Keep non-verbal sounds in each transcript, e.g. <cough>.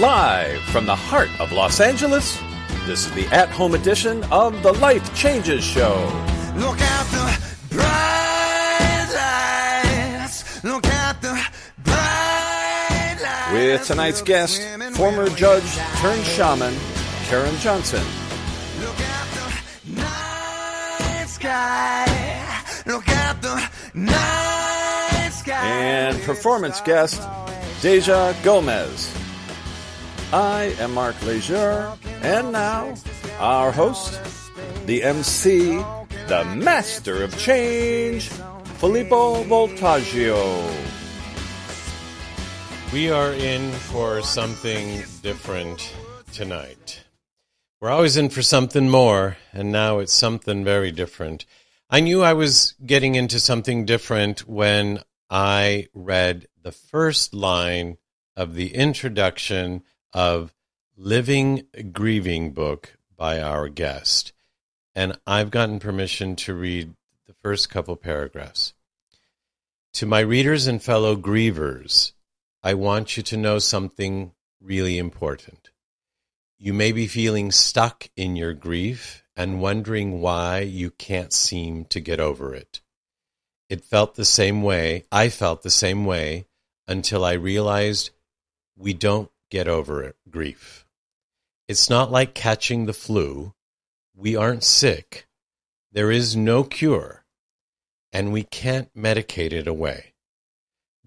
Live from the heart of Los Angeles, this is the at home edition of the Life Changes Show. Look at the bright lights. Look at the bright lights. With tonight's guest, former judge turned shaman, Karen Johnson. Look at the night sky. Look at the night sky. And performance guest, Dejah Gomez. I am Mark Leisure, and now, our host, the MC, the master of change, Filippo Voltaggio. We are in for something different tonight. We're always in for something more, and now it's something very different. I knew I was getting into something different when I read the first line of the introduction of Living Grieving book by our guest. And I've gotten permission to read the first couple paragraphs. To my readers and fellow grievers, I want you to know something really important. You may be feeling stuck in your grief and wondering why you can't seem to get over it. It felt the same way, I felt the same way until I realized we don't get over it, grief. It's not like catching the flu. We aren't sick. There is no cure, and we can't medicate it away.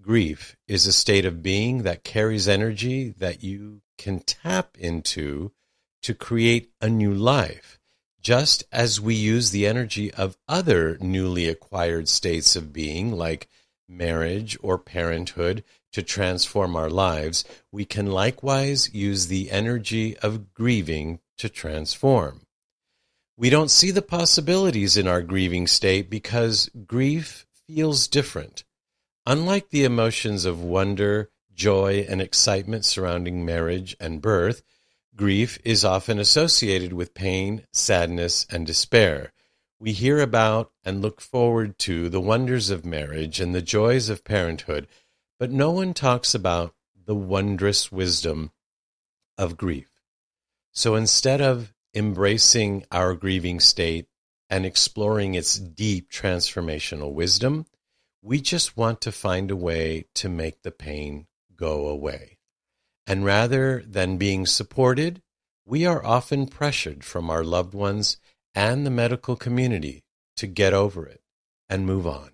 Grief is a state of being that carries energy that you can tap into to create a new life, just as we use the energy of other newly acquired states of being, like marriage or parenthood, to transform our lives, we can likewise use the energy of grieving to transform. We don't see the possibilities in our grieving state because grief feels different. Unlike the emotions of wonder, joy, and excitement surrounding marriage and birth, grief is often associated with pain, sadness, and despair. We hear about and look forward to the wonders of marriage and the joys of parenthood, but no one talks about the wondrous wisdom of grief. So instead of embracing our grieving state and exploring its deep transformational wisdom, we just want to find a way to make the pain go away. And rather than being supported, we are often pressured from our loved ones and the medical community to get over it and move on.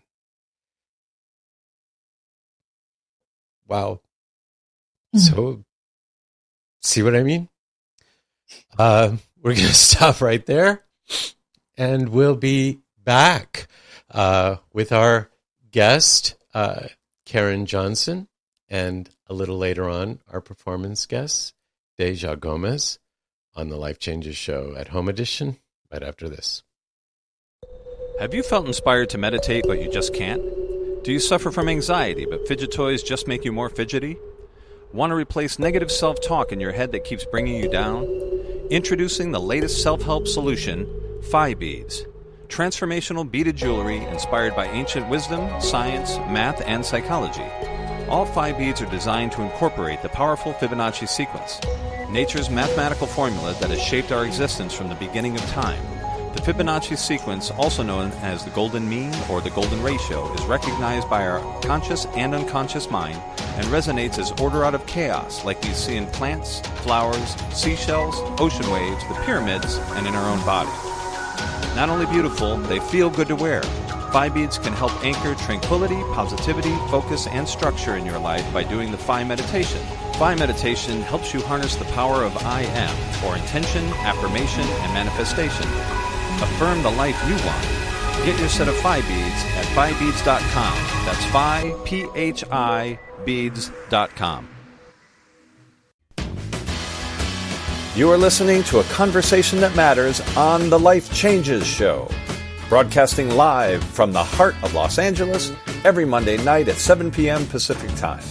Wow. So, see what I mean? Uh, we're <laughs> going to stop right there and we'll be back uh, with our guest, uh, Karen Johnson, and a little later on, our performance guest, Dejah Gomez, on the Life Changes Show at Home Edition, right after this. Have you felt inspired to meditate but you just can't? Do you suffer from anxiety but fidget toys just make you more fidgety? Want to replace negative self talk in your head that keeps bringing you down? Introducing the latest self help solution, Phi Beads. Transformational beaded jewelry inspired by ancient wisdom, science, math, and psychology. All Phi beads are designed to incorporate the powerful Fibonacci sequence, nature's mathematical formula that has shaped our existence from the beginning of time. The Fibonacci sequence, also known as the golden mean or the golden ratio, is recognized by our conscious and unconscious mind and resonates as order out of chaos, like we see in plants, flowers, seashells, ocean waves, the pyramids, and in our own body. Not only beautiful, they feel good to wear. Phi beads can help anchor tranquility, positivity, focus, and structure in your life by doing the Phi meditation. Phi meditation helps you harness the power of I am, or intention, affirmation, and manifestation. Affirm the life you want. Get your set of Phi beads at phibeads.com. That's Phi, P H I, beads.com. You are listening to a conversation that matters on the Life Changes Show, broadcasting live from the heart of Los Angeles every Monday night at 7 p.m. Pacific Time.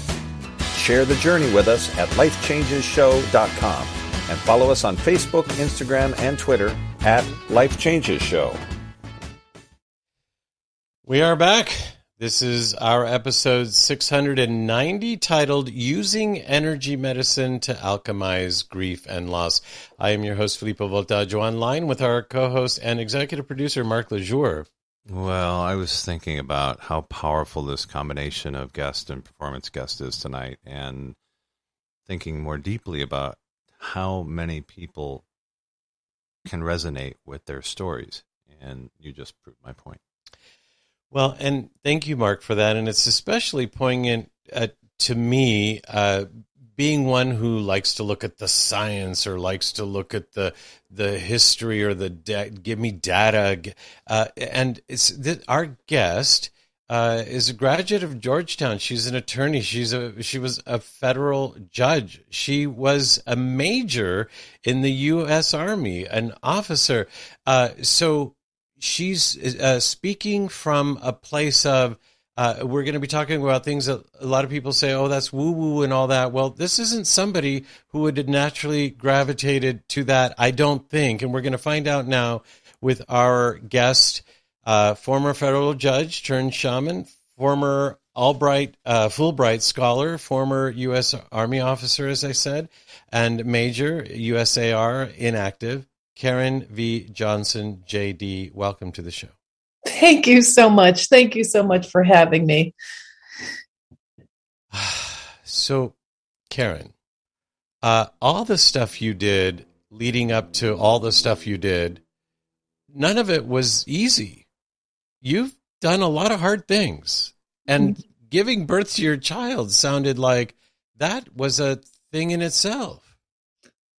Share the journey with us at lifechangeshow.com and follow us on Facebook, Instagram, and Twitter at Life Changes Show. We are back. This is our episode 690 titled Using Energy Medicine to Alchemize Grief and Loss. I am your host, Filippo Voltaggio, online with our co host and executive producer, Mark Lejour. Well, I was thinking about how powerful this combination of guest and performance guest is tonight, and thinking more deeply about how many people can resonate with their stories. And you just proved my point. Well, and thank you, Mark, for that. And it's especially poignant uh, to me, uh, being one who likes to look at the science or likes to look at the the history or the give me data. Uh, and it's th- our guest uh, is a graduate of Georgetown. She's an attorney. She's a she was a federal judge. She was a major in the U.S. Army, an officer. Uh, so she's uh, speaking from a place of uh, we're going to be talking about things that a lot of people say, oh, that's woo woo and all that. Well, this isn't somebody who would have naturally gravitated to that, I don't think. And we're going to find out now with our guest, uh, former federal judge turned shaman, former Albright, uh, Fulbright scholar, former U.S. Army officer, as I said, and major USAR inactive. Karen V. Johnson, JD, welcome to the show. Thank you so much. Thank you so much for having me. <sighs> So, Karen, uh, all the stuff you did leading up to all the stuff you did, none of it was easy. You've done a lot of hard things. And giving birth to your child sounded like that was a thing in itself.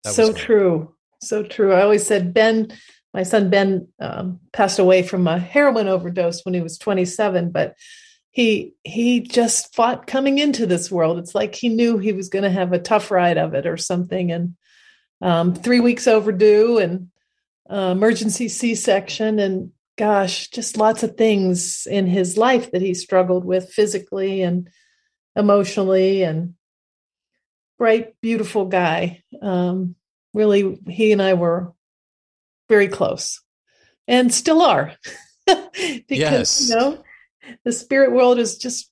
That so true. So true. I always said Ben, my son Ben, um, passed away from a heroin overdose when he was 27, but he he just fought coming into this world. It's like he knew he was going to have a tough ride of it or something. And um, three weeks overdue and uh, emergency C-section and gosh, just lots of things in his life that he struggled with physically and emotionally and bright, beautiful guy. Um, really, he and I were very close and still are. <laughs> because, Yes. you know, the spirit world is just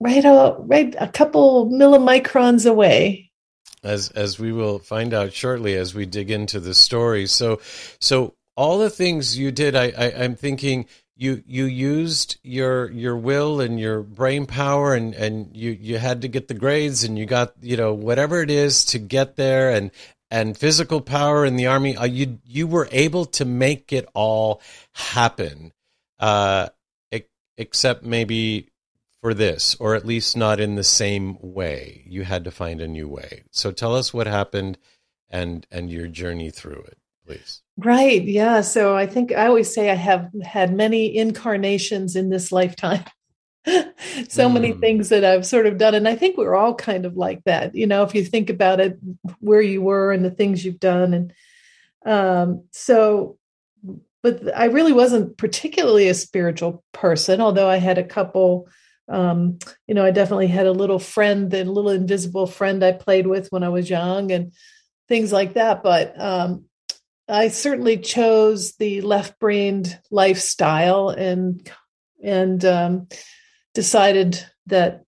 right out, right a couple millimicrons away. as as we will find out shortly as we dig into the story. So so all the things you did, I, I I'm thinking you you used your your will and your brain power and and you you had to get the grades and you got you know whatever it is to get there and and physical power in the army uh, you you were able to make it all happen uh except maybe for this or at least not in the same way. You had to find a new way. So tell us what happened and and your journey through it please Right. Yeah. So I think I always say I have had many incarnations in this lifetime. <laughs> so many Mm. things that I've sort of done. And I think we're all kind of like that. You know, if you think about it, where you were and the things you've done. And um, so, but I really wasn't particularly a spiritual person, although I had a couple. Um, you know, I definitely had a little friend, the little invisible friend I played with when I was young and things like that. But um, I certainly chose the left-brained lifestyle and and um, decided that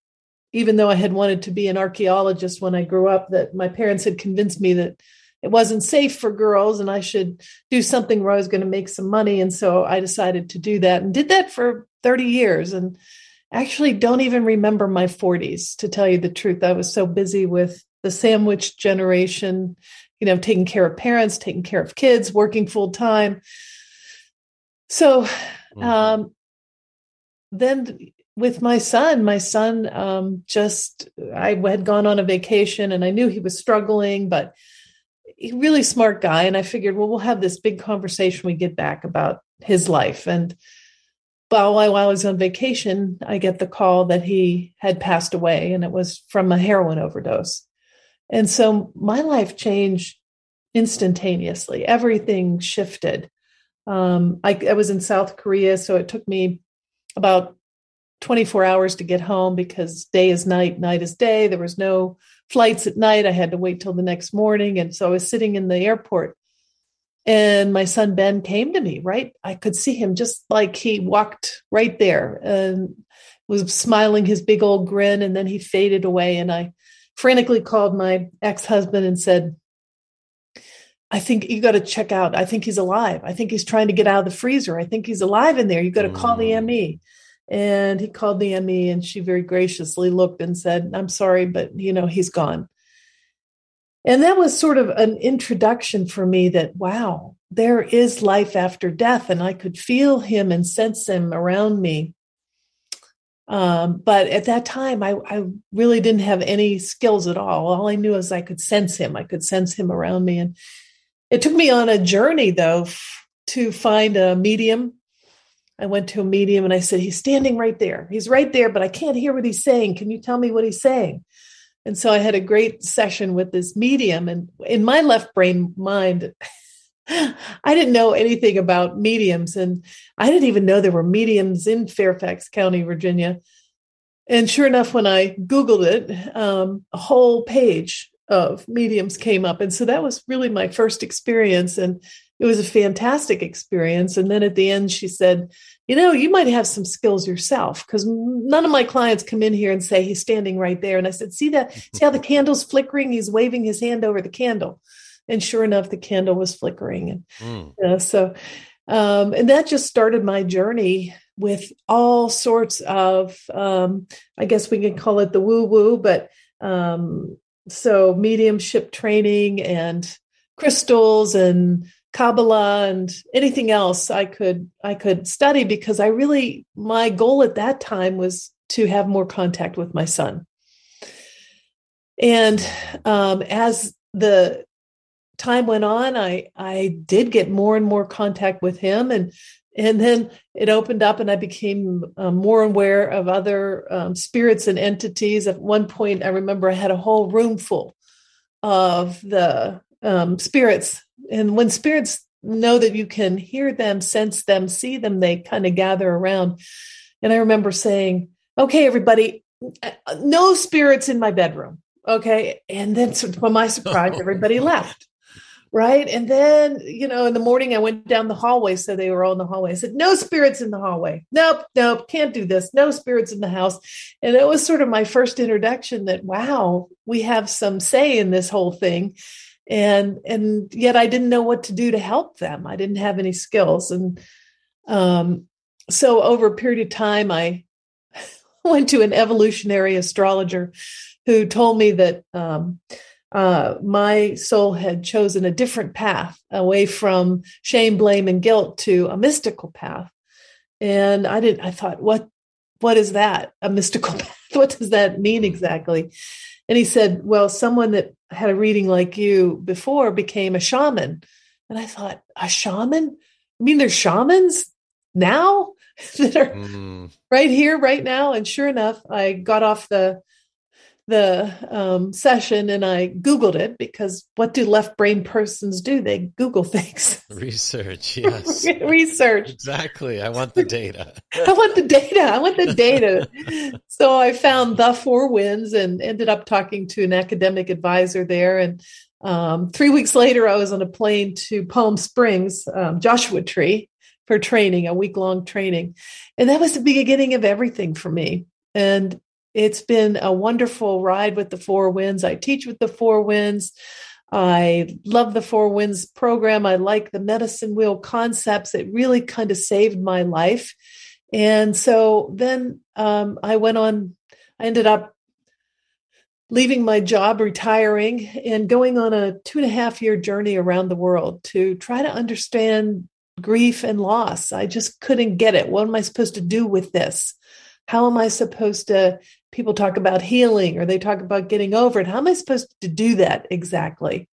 even though I had wanted to be an archaeologist when I grew up, that my parents had convinced me that it wasn't safe for girls and I should do something where I was going to make some money. And so I decided to do that and did that for 30 years. And actually don't even remember my 40s, to tell you the truth. I was so busy with the sandwich generation, you know, taking care of parents, taking care of kids, working full time. So um, then with my son, my son um, just, I had gone on a vacation and I knew he was struggling, but he really smart guy. And I figured, well, we'll have this big conversation when we get back about his life. And but while I was on vacation, I get the call that he had passed away and it was from a heroin overdose. And so my life changed instantaneously. Everything shifted. Um, I, I was in South Korea, so it took me about 24 hours to get home because day is night, night is day. There was no flights at night. I had to wait till the next morning. And so I was sitting in the airport And my son Ben came to me, right? I could see him just like he walked right there and was smiling his big old grin. And then he faded away. And I frantically called my ex husband and said, I think you got to check out. I think he's alive. I think he's trying to get out of the freezer. I think he's alive in there. You got to call the mm. ME. And he called the ME and she very graciously looked and said, I'm sorry, but you know, he's gone. And that was sort of an introduction for me that, wow, there is life after death. And I could feel him and sense him around me. Um, but at that time, I, I really didn't have any skills at all. All I knew is I could sense him. I could sense him around me. And it took me on a journey, though, to find a medium I went to a medium and I said, He's standing right there. He's right there, but I can't hear what he's saying. Can you tell me what he's saying? And so I had a great session with this medium. And in my left brain mind, I didn't know anything about mediums. And I didn't even know there were mediums in Fairfax County, Virginia. And sure enough, when I Googled it, um, a whole page of mediums came up. And so that was really my first experience. And it was a fantastic experience. And then at the end, she said, You know, you might have some skills yourself because none of my clients come in here and say, He's standing right there. And I said, See that? <laughs> See how the candle's flickering? He's waving his hand over the candle. And sure enough, the candle was flickering. And mm. you know, so, um, and that just started my journey with all sorts of, um, I guess we can call it the woo woo, but um, so mediumship training and crystals and Kabbalah and anything else I could I could study because I really my goal at that time was to have more contact with my son. And um, as the time went on, I I did get more and more contact with him, and and then it opened up, and I became uh, more aware of other um, spirits and entities. At one point, I remember I had a whole room full of the um, spirits and when spirits know that you can hear them, sense them, see them, they kind of gather around. And I remember saying, okay, everybody, uh, no spirits in my bedroom. Okay. And then to my surprise, <laughs> everybody left. Right. And then, you know, in the morning, I went down the hallway. So they were all in the hallway. I said, no spirits in the hallway. Nope. Nope. Can't do this. No spirits in the house. And it was sort of my first introduction that, wow, we have some say in this whole thing and and yet i didn't know what to do to help them i didn't have any skills and um, so over a period of time i <laughs> went to an evolutionary astrologer who told me that um, uh, my soul had chosen a different path away from shame blame and guilt to a mystical path and i didn't i thought what what is that a mystical <laughs> path what does that mean exactly and he said, Well, someone that had a reading like you before became a shaman. And I thought, A shaman? I mean, there's shamans now <laughs> that are mm. right here, right now. And sure enough, I got off the the um, session and I Googled it because what do left brain persons do? They Google <laughs> things. Research, yes. <laughs> Research. Exactly. I want the data. I want the data. I want the data. so I found the four winds and ended up talking to an academic advisor there. And um, three weeks later, I was on a plane to Palm Springs, um, Joshua Tree, for training, a week long training. And that was the beginning of everything for me. And it's been a wonderful ride with the Four Winds. I teach with the Four Winds. I love the Four Winds program. I like the medicine wheel concepts. It really kind of saved my life. And so then um, I went on, I ended up leaving my job, retiring, and going on a two and a half year journey around the world to try to understand grief and loss. I just couldn't get it. What am I supposed to do with this? How am I supposed to people talk about healing or they talk about getting over it. How am I supposed to do that exactly?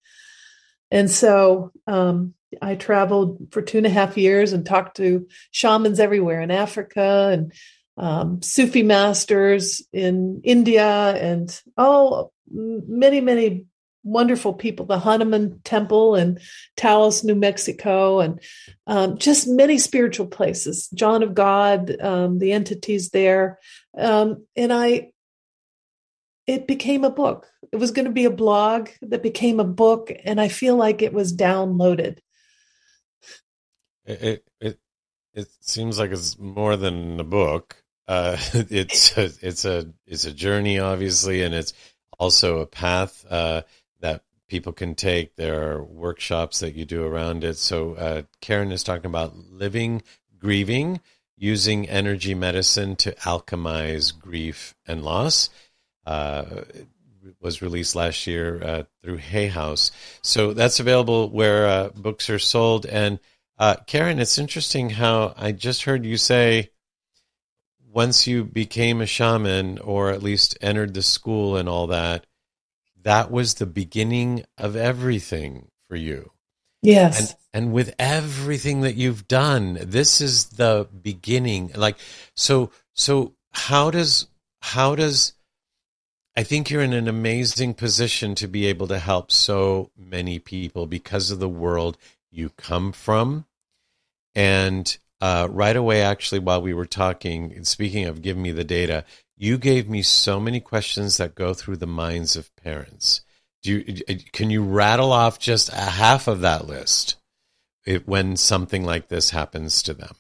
And so um, I traveled for two and a half years and talked to shamans everywhere in Africa and um, Sufi masters in India and oh, many, many wonderful people, the Hanuman Temple in Taos, New Mexico, and um, just many spiritual places, John of God, um, the entities there. Um, and I, it became a book. It was going to be a blog that became a book, and I feel like it was downloaded. It it it seems like it's more than a book. Uh, <laughs> it's a, it's a it's a journey, obviously, and it's also a path uh, that people can take. There are workshops that you do around it. So uh, Karen is talking about living, grieving, using energy medicine to alchemize grief and loss. Uh, was released last year uh, through Hay House. So that's available where uh, books are sold. And uh, Karen, it's interesting how I just heard you say once you became a shaman or at least entered the school and all that, that was the beginning of everything for you. Yes. And, and with everything that you've done, this is the beginning. Like, so, so how does, how does, I think you're in an amazing position to be able to help so many people because of the world you come from. And uh, right away, actually, while we were talking, speaking of giving me the data, you gave me so many questions that go through the minds of parents. Do you, can you rattle off just a half of that list if, when something like this happens to them?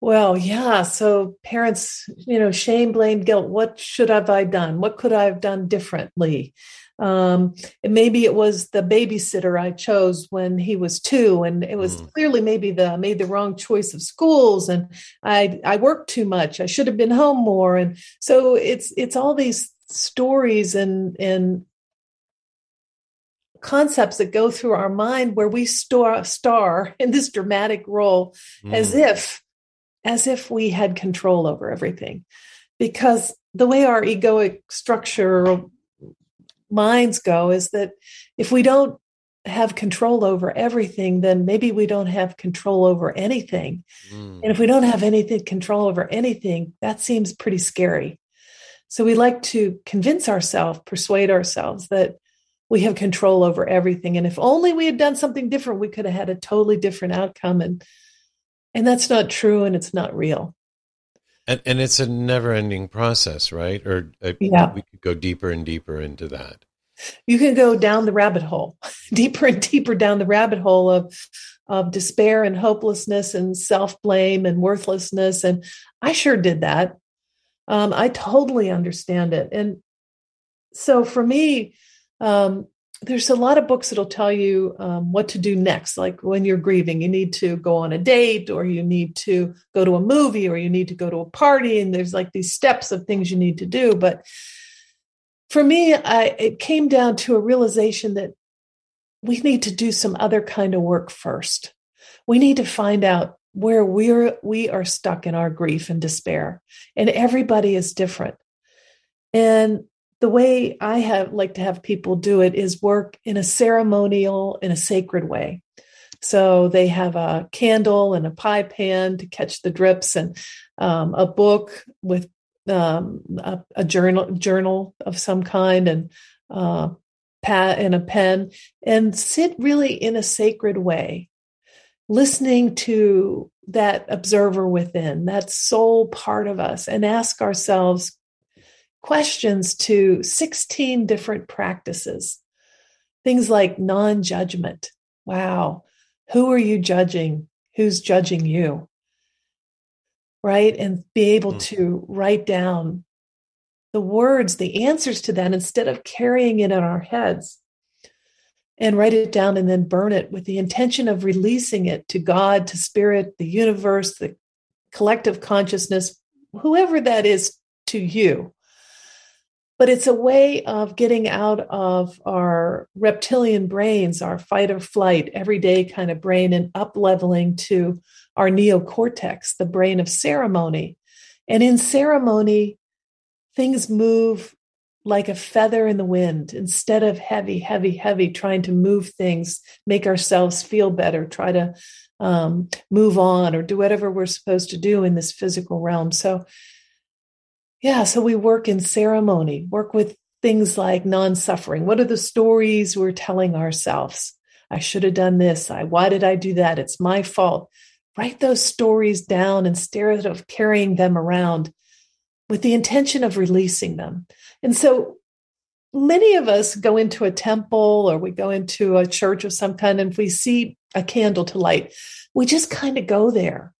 Well, yeah. So parents, you know, shame, blame, guilt. What should have I done? What could I have done differently? Um, and maybe it was the babysitter I chose when he was two, and it was mm. clearly maybe the I made the wrong choice of schools, and I I worked too much. I should have been home more, and so it's it's all these stories and and concepts that go through our mind where we star star in this dramatic role mm. as if as if we had control over everything because the way our egoic structure minds go is that if we don't have control over everything, then maybe we don't have control over anything. Mm. And if we don't have anything control over anything, that seems pretty scary. So we like to convince ourselves, persuade ourselves that we have control over everything. And if only we had done something different, we could have had a totally different outcome. And and that's not true and it's not real. And, and it's a never ending process, right? Or uh, yeah. we could go deeper and deeper into that. You can go down the rabbit hole, <laughs> deeper and deeper down the rabbit hole of, of despair and hopelessness and self blame and worthlessness. And I sure did that. Um, I totally understand it. And so for me, um, there's a lot of books that'll tell you um, what to do next. Like when you're grieving, you need to go on a date, or you need to go to a movie, or you need to go to a party. And there's like these steps of things you need to do. But for me, I, it came down to a realization that we need to do some other kind of work first. We need to find out where we're we are stuck in our grief and despair, and everybody is different. And the way I have like to have people do it is work in a ceremonial, in a sacred way. So they have a candle and a pie pan to catch the drips, and um, a book with um, a, a, journal journal of some kind, and uh, pat and a pen, and sit really in a sacred way, listening to that observer within, that soul part of us, and ask ourselves questions to 16 different practices. Things like non judgment. Wow. Who are you judging? Who's judging you? Right. And be able mm. to write down the words, the answers to that instead of carrying it in our heads and write it down and then burn it with the intention of releasing it to God, to spirit, the universe, the collective consciousness, whoever that is to you but it's a way of getting out of our reptilian brains, our fight or flight, everyday kind of brain, and up leveling to our neocortex, the brain of ceremony. And in ceremony, things move like a feather in the wind instead of heavy, heavy, heavy, trying to move things, make ourselves feel better, try to um, move on or do whatever we're supposed to do in this physical realm. So yeah, so we work in ceremony, work with things like non suffering. What are the stories we're telling ourselves? I should have done this. I, why did I do that? It's my fault. Write those stories down instead of carrying them around with the intention of releasing them. And so many of us go into a temple or we go into a church of some kind and if we see a candle to light we just kind of go there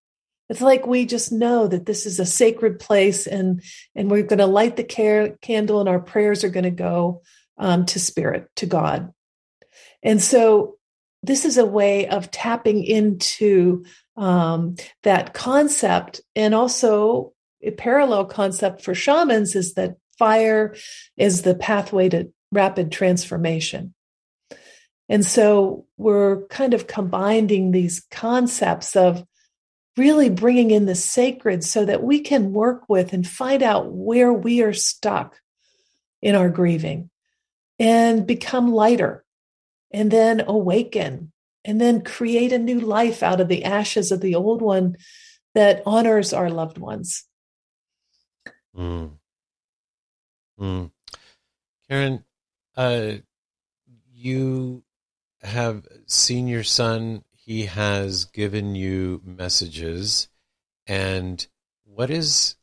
it's like we just know that this is a sacred place and and we're going to light the care, candle and our prayers are going to go um, to spirit to god and so this is a way of tapping into um, that concept and also a parallel concept for shamans is that fire is the pathway to rapid transformation. And so we're kind of combining these concepts of really bringing in the sacred so that we can work with and find out where we are stuck in our grieving and become lighter and then awaken and then create a new life out of the ashes of the old one that honors our loved ones. Mm. Mm. Karen, uh, you have seen your son. He has given you messages. And what is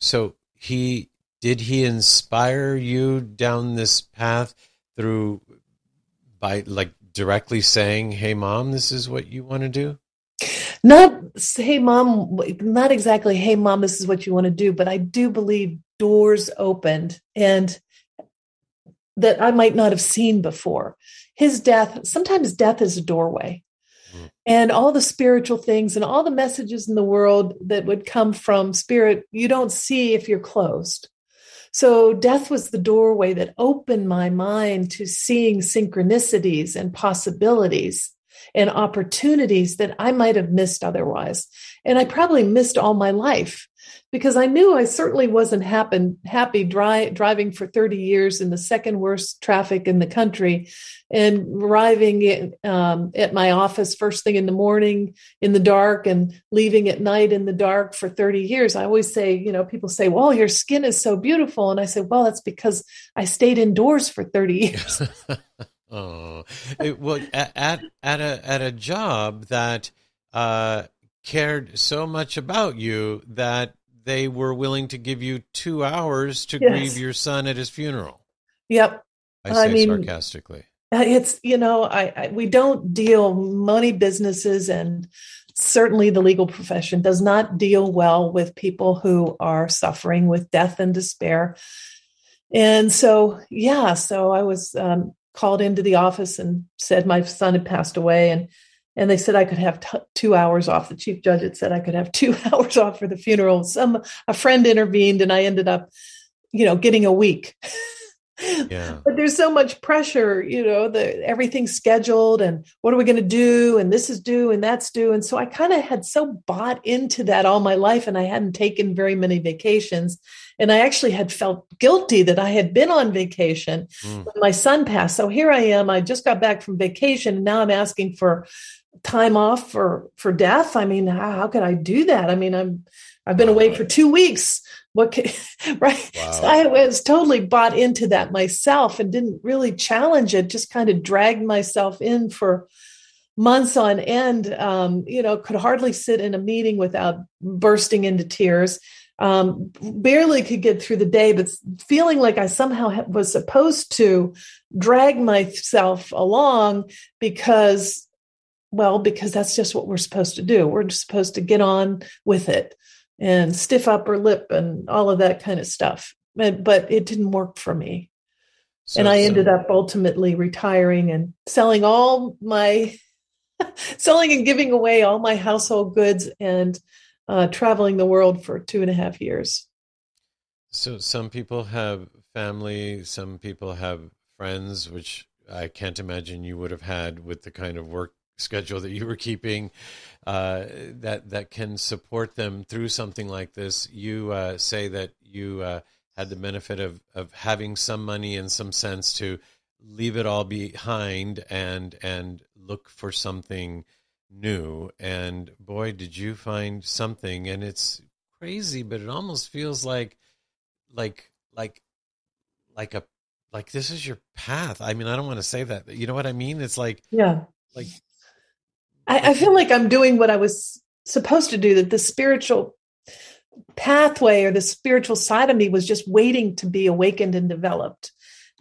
so he did he inspire you down this path through by like directly saying, Hey mom, this is what you want to do? Not hey mom, not exactly, hey mom, this is what you want to do, but I do believe doors opened and that I might not have seen before. His death, sometimes death is a doorway. And all the spiritual things and all the messages in the world that would come from spirit, you don't see if you're closed. So, death was the doorway that opened my mind to seeing synchronicities and possibilities and opportunities that I might have missed otherwise. And I probably missed all my life because I knew I certainly wasn't happen, happy dry, driving for 30 years in the second worst traffic in the country and arriving in, um, at my office first thing in the morning in the dark and leaving at night in the dark for 30 years. I always say, you know, people say, well, your skin is so beautiful. And I say, well, that's because I stayed indoors for 30 years. <laughs> oh, it, well, at, at, a, at a job that, uh, cared so much about you that they were willing to give you two hours to yes. grieve your son at his funeral. Yep. I say I mean, sarcastically. Uh, it's you know I, I we don't deal money businesses and certainly the legal profession does not deal well with people who are suffering with death and despair. And so yeah, so I was um, called into the office and said my son had passed away and and they said I could have t- two hours off. The chief judge had said I could have <laughs> two hours off for the funeral. Some a friend intervened, and I ended up, you know, getting a week. Yeah. <laughs> but there's so much pressure, you know, the everything's scheduled, and what are we going to do? And this is due, and that's due, and so I kind of had so bought into that all my life, and I hadn't taken very many vacations. And I actually had felt guilty that I had been on vacation mm. when my son passed. So here I am. I just got back from vacation. And now I'm asking for time off for for death? I mean how, how could i do that? I mean i'm i've been away for two weeks. What can, <laughs> right? Wow. so i was totally bought into that myself and didn't really challenge it just kind of dragged myself in for months on end. Um, you know could hardly sit in a meeting without bursting into tears. Um, barely could get through the day but feeling like i somehow was supposed to drag myself along because well, because that's just what we're supposed to do. We're supposed to get on with it and stiff upper lip and all of that kind of stuff. But, but it didn't work for me. So, and I ended up ultimately retiring and selling all my, <laughs> selling and giving away all my household goods and uh, traveling the world for two and a half years. So some people have family, some people have friends, which I can't imagine you would have had with the kind of work schedule that you were keeping uh, that that can support them through something like this. You uh, say that you uh, had the benefit of of having some money in some sense to leave it all behind and and look for something new. And boy, did you find something! And it's crazy, but it almost feels like like like like a like this is your path. I mean, I don't want to say that. You know what I mean? It's like yeah, like I, I feel like I'm doing what I was supposed to do, that the spiritual pathway or the spiritual side of me was just waiting to be awakened and developed.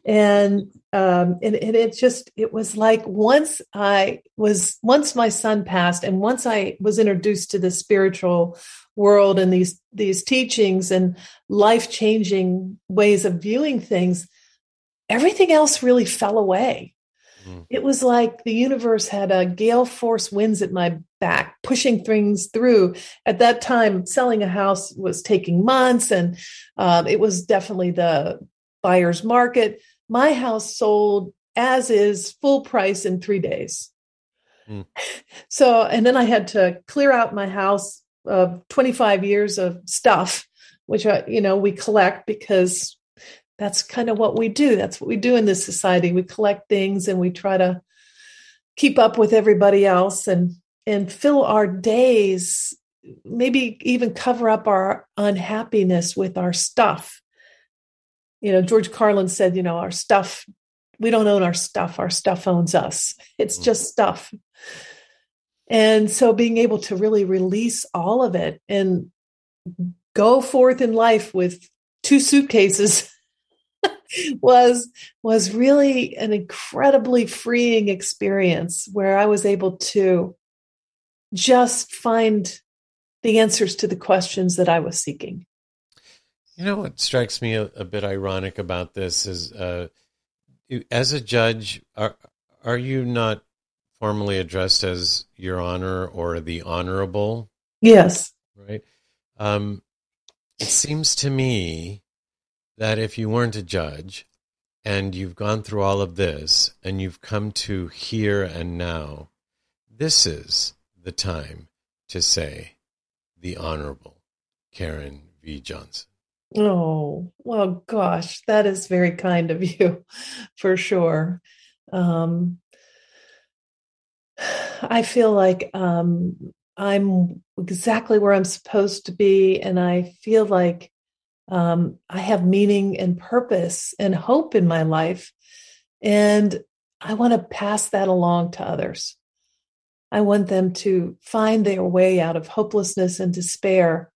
and um, and, and it just it was like once I was once my son passed, and once I was introduced to the spiritual world and these these teachings and life changing ways of viewing things, everything else really fell away. Mm. It was like the universe had a gale force winds at my back, pushing things through. At that time, selling a house was taking months, and um, it was definitely the buyer's market. My house sold as is, full price in three days. Mm. <laughs> So, and then I had to clear out my house of 25 years of stuff, which, I, you know, we collect because that's kind of what we do. That's what we do in this society. We collect things and we try to keep up with everybody else and and fill our days maybe even cover up our unhappiness with our stuff. You know, George Carlin said, you know, our stuff, we don't own our stuff, our stuff owns us. <laughs> It's just mm-hmm. stuff. And so being able to really release all of it and go forth in life with two suitcases was was really an incredibly freeing experience where I was able to just find the answers to the questions that I was seeking. You know what strikes me a, a bit ironic about this is, uh, as a judge, are are you not formally addressed as Your Honor or the Honorable? Yes. Right. Um, it seems to me that if you weren't a judge and you've gone through all of this and you've come to here and now, this is the time to say the Honorable Karen V. Johnson. Oh, well, gosh, that is very kind of you <laughs> for sure. Um, <sighs> I feel like um, I'm exactly where I'm supposed to be. And I feel like um, I have meaning and purpose and hope in my life. And I want to pass that along to others. I want them to find their way out of hopelessness and despair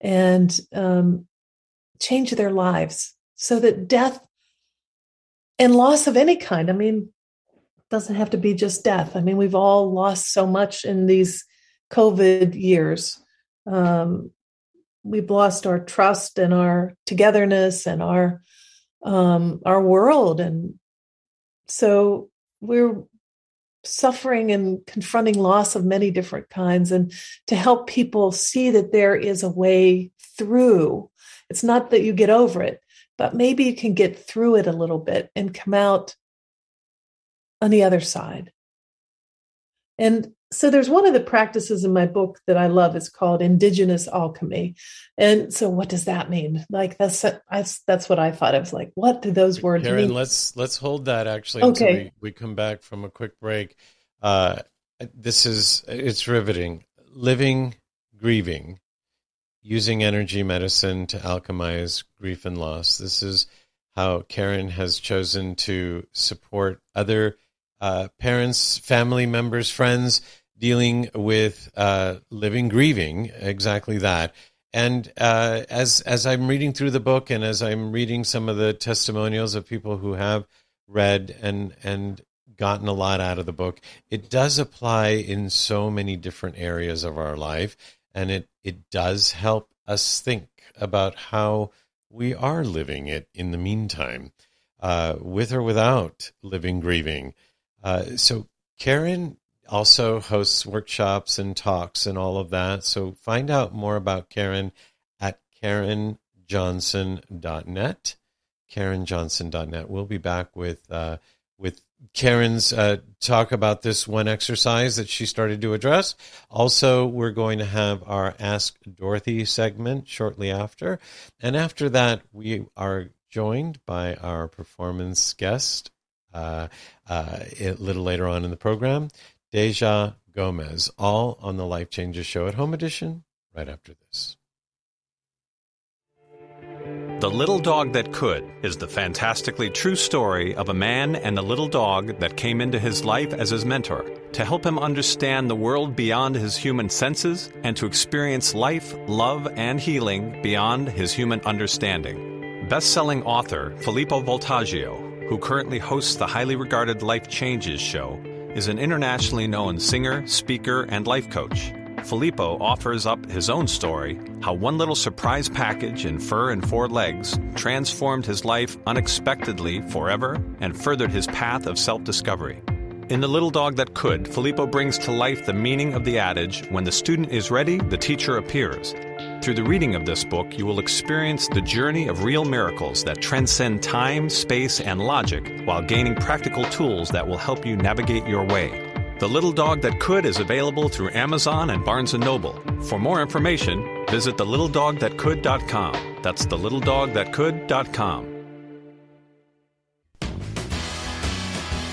and um, change their lives so that death and loss of any kind, I mean, doesn't have to be just death. I mean, we've all lost so much in these COVID years. Um, we've lost our trust and our togetherness and our um, our world, and so we're suffering and confronting loss of many different kinds. And to help people see that there is a way through, it's not that you get over it, but maybe you can get through it a little bit and come out on the other side. And so there's one of the practices in my book that I love. It's called indigenous alchemy. And so what does that mean? Like that's that's, that's what I thought. I was like, what do those words Karen, mean? let's let's hold that actually okay. until we, we come back from a quick break. Uh, this is it's riveting. Living, grieving, using energy medicine to alchemize grief and loss. This is how Karen has chosen to support other uh, parents, family members, friends dealing with uh, living grieving, exactly that. And uh, as as I'm reading through the book, and as I'm reading some of the testimonials of people who have read and and gotten a lot out of the book, it does apply in so many different areas of our life, and it it does help us think about how we are living it in the meantime, uh, with or without living grieving. Uh, so Karen also hosts workshops and talks and all of that. So find out more about Karen at karenjohnson.net. karenjohnson.net. We'll be back with uh, with Karen's uh, talk about this one exercise that she started to address. Also, we're going to have our Ask Dorothy segment shortly after. And after that, we are joined by our performance guest uh, uh, a little later on in the program. Dejah Gomez, all on the Life Changes Show at Home Edition, right after this. The Little Dog That Could is the fantastically true story of a man and the little dog that came into his life as his mentor to help him understand the world beyond his human senses and to experience life, love, and healing beyond his human understanding. Best selling author Filippo Voltaggio who currently hosts the highly regarded Life Changes show, is an internationally known singer, speaker, and life coach. Filippo offers up his own story how one little surprise package in fur and four legs transformed his life unexpectedly forever and furthered his path of self discovery. In The Little Dog That Could, Filippo brings to life the meaning of the adage when the student is ready, the teacher appears. Through the reading of this book, you will experience the journey of real miracles that transcend time, space, and logic while gaining practical tools that will help you navigate your way. The Little Dog That Could is available through Amazon and Barnes & Noble. For more information, visit thelittledogthatcould.com. That's thelittledogthatcould.com.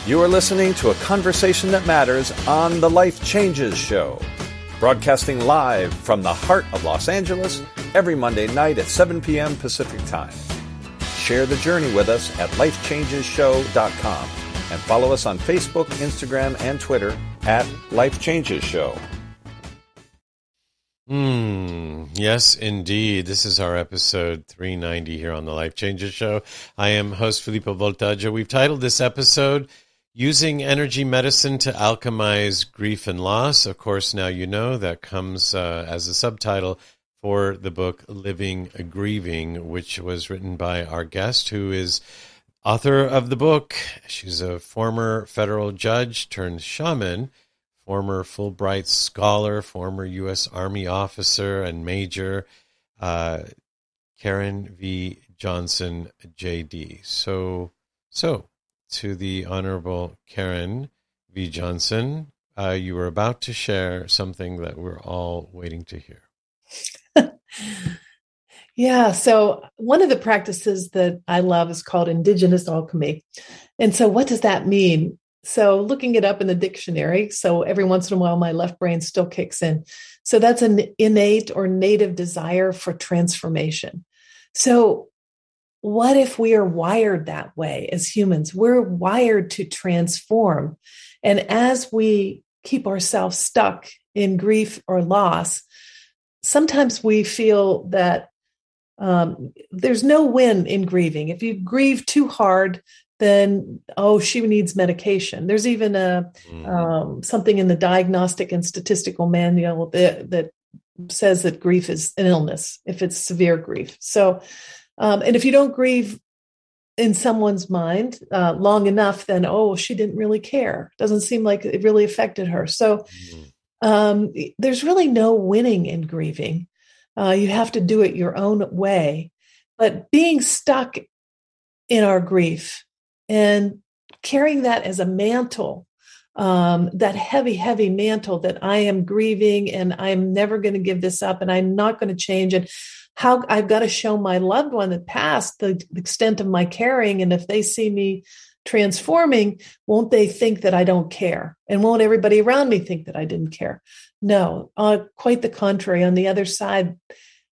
You are listening to a conversation that matters on the Life Changes Show, broadcasting live from the heart of Los Angeles every Monday night at 7 p.m. Pacific Time. Share the journey with us at lifechangeshow.com and follow us on Facebook, Instagram, and Twitter at Life Changes Show. Hmm. Yes, indeed. This is our episode 390 here on the Life Changes Show. I am host Filippo Voltaggio. We've titled this episode Using Energy Medicine to Alchemize Grief and Loss. Of course, now you know that comes uh, as a subtitle for the book Living Grieving, which was written by our guest, who is author of the book. She's a former federal judge turned shaman, former Fulbright scholar, former U.S. Army officer and major, uh, Karen V. Johnson, J.D. So, so to the Honorable Karen V. Johnson, uh, you were about to share something that we're all waiting to hear. <laughs> Yeah. So one of the practices that I love is called indigenous alchemy. And so what does that mean? So looking it up in the dictionary, so every once in a while my left brain still kicks in. So that's an innate or native desire for transformation. So what if we are wired that way as humans? We're wired to transform. And as we keep ourselves stuck in grief or loss, sometimes we feel that um, there's no win in grieving. If you grieve too hard, then oh, she needs medication. There's even a mm. um, something in the Diagnostic and Statistical Manual that, that says that grief is an illness if it's severe grief. So, um, and if you don't grieve in someone's mind uh, long enough, then oh, she didn't really care. Doesn't seem like it really affected her. So, mm. um, there's really no winning in grieving. Uh, you have to do it your own way. But being stuck in our grief and carrying that as a mantle, um, that heavy, heavy mantle that I am grieving and I'm never going to give this up and I'm not going to change it. How I've got to show my loved one that passed the extent of my caring. And if they see me transforming, won't they think that I don't care? And won't everybody around me think that I didn't care? No, uh, quite the contrary. On the other side,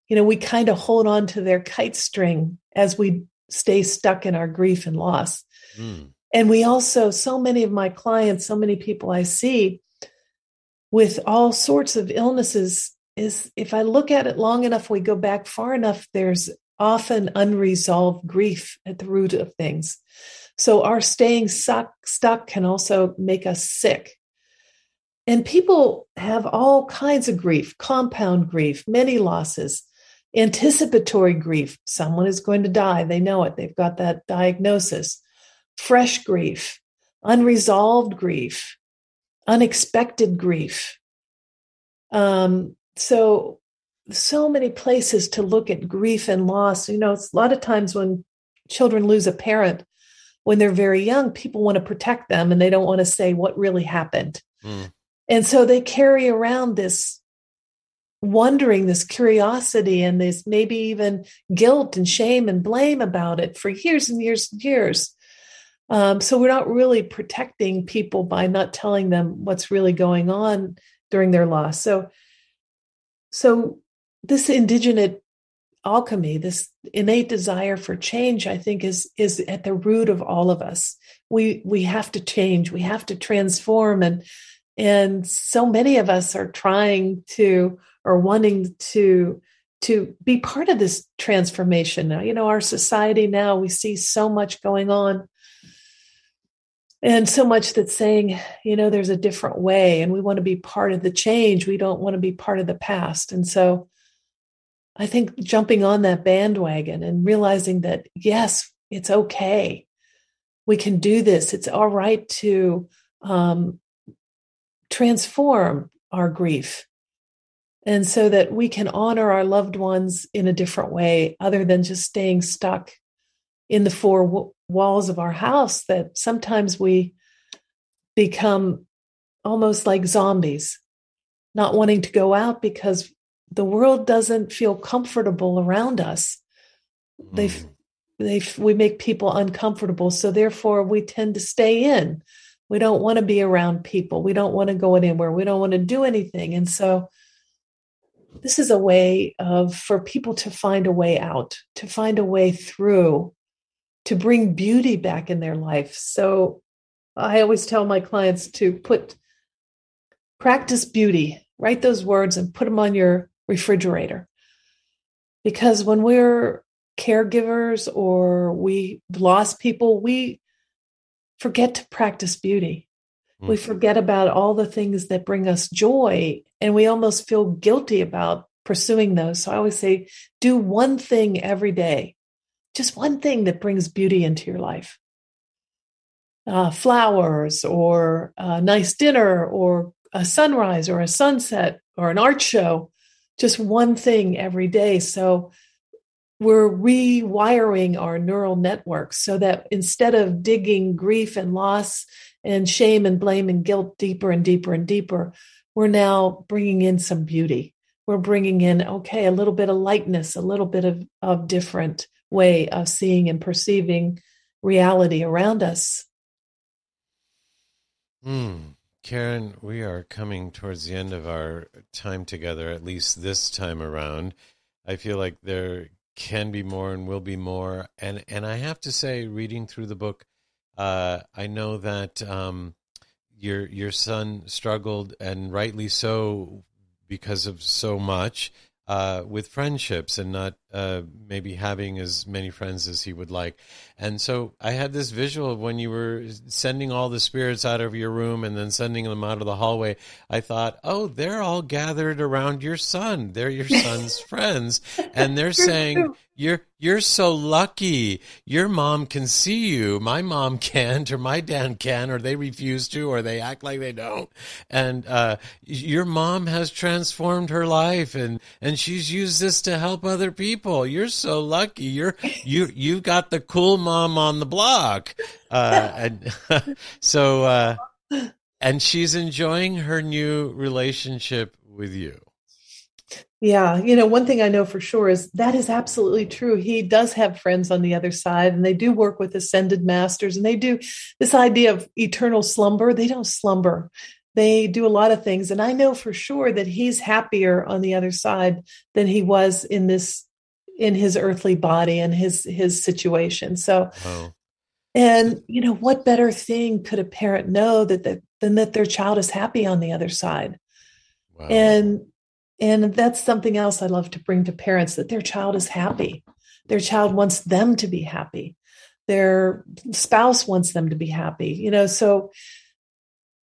you know, we kind of hold on to their kite string as we stay stuck in our grief and loss. Mm. And we also, so many of my clients, so many people I see with all sorts of illnesses, is if I look at it long enough, we go back far enough, there's often unresolved grief at the root of things. So our staying stuck, stuck can also make us sick. And people have all kinds of grief, compound grief, many losses, anticipatory grief. Someone is going to die. They know it. They've got that diagnosis. Fresh grief, unresolved grief, unexpected grief. Um, so, so many places to look at grief and loss. You know, it's a lot of times when children lose a parent when they're very young, people want to protect them and they don't want to say what really happened. Mm. And so they carry around this wondering, this curiosity, and this maybe even guilt and shame and blame about it for years and years and years. Um, so we're not really protecting people by not telling them what's really going on during their loss. So, so this indigenous alchemy, this innate desire for change, I think is is at the root of all of us. We we have to change. We have to transform, and and so many of us are trying to or wanting to to be part of this transformation now you know our society now we see so much going on and so much that's saying, you know, there's a different way and we want to be part of the change. We don't want to be part of the past. And so I think jumping on that bandwagon and realizing that, yes, it's okay. We can do this. It's all right to um, transform our grief. And so that we can honor our loved ones in a different way, other than just staying stuck in the four walls of our house, that sometimes we become almost like zombies, not wanting to go out because the world doesn't feel comfortable around us. They, Mm. they, we make people uncomfortable, so therefore we tend to stay in. We don't want to be around people. We don't want to go anywhere. We don't want to do anything, and so this is a way of for people to find a way out, to find a way through, to bring beauty back in their life. So I always tell my clients to put practice beauty, write those words and put them on your refrigerator. Because when we're caregivers or we lost people, we forget to practice beauty. We Mm. forget about all the things that bring us joy and we almost feel guilty about pursuing those. So I always say, do one thing every day, just one thing that brings beauty into your life. Uh, flowers or a nice dinner or a sunrise or a sunset or an art show, just one thing every day. So we're rewiring our neural networks so that instead of digging grief and loss and shame and blame and guilt deeper and deeper and deeper, we're now bringing in some beauty. We're bringing in, okay, a little bit of lightness, a little bit of, of different way of seeing and perceiving reality around us. Hmm. Karen, we are coming towards the end of our time together, at least this time around. I feel like there can be more and will be more. And, and I have to say, reading through the book, uh, I know that um, your your son struggled, and rightly so, because of so much uh, with friendships and not uh, maybe having as many friends as he would like. And so I had this visual of when you were sending all the spirits out of your room and then sending them out of the hallway. I thought, oh, they're all gathered around your son. They're your <laughs> son's friends, and they're saying, "You're you're so lucky. Your mom can see you. My mom <laughs> can't, or my dad can, or they refuse to, or they act like they don't. And uh, your mom has transformed her life, and and she's used this to help other people. You're so lucky. You're you you got the cool mom on the block, uh, and <laughs> so uh, and she's enjoying her new relationship with you. Yeah, you know, one thing I know for sure is that is absolutely true. He does have friends on the other side, and they do work with ascended masters, and they do this idea of eternal slumber. They don't slumber, they do a lot of things. And I know for sure that he's happier on the other side than he was in this in his earthly body and his his situation. So and you know, what better thing could a parent know that, that than that their child is happy on the other side? wow. and and that's something else i love to bring to parents that their child is happy their child wants them to be happy their spouse wants them to be happy you know so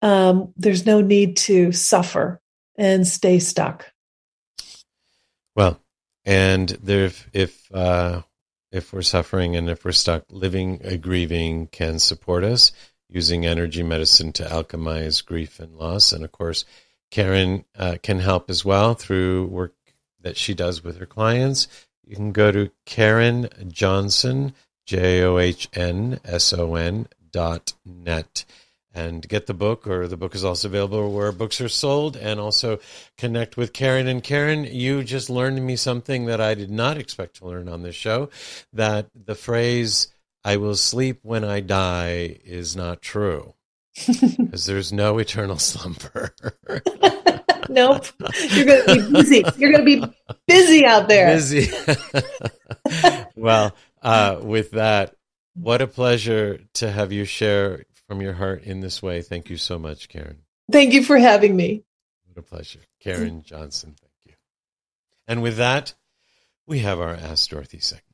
um, there's no need to suffer and stay stuck Well, and there, if if, uh, if we're suffering and if we're stuck, living a grieving can support us using energy medicine to alchemize grief and loss. And of course, Karen uh, can help as well through work that she does with her clients. You can go to Karen Johnson, J O H N S O N dot net and get the book, or the book is also available where books are sold, and also connect with Karen. And Karen, you just learned me something that I did not expect to learn on this show that the phrase, I will sleep when I die, is not true. <laughs> Because there's no eternal <laughs> slumber. <laughs> nope you're going to be busy you're going to be busy out there Busy. well, uh, with that, what a pleasure to have you share from your heart in this way. Thank you so much, Karen. thank you for having me What a pleasure. Karen Johnson, thank you. And with that, we have our Ask Dorothy segment.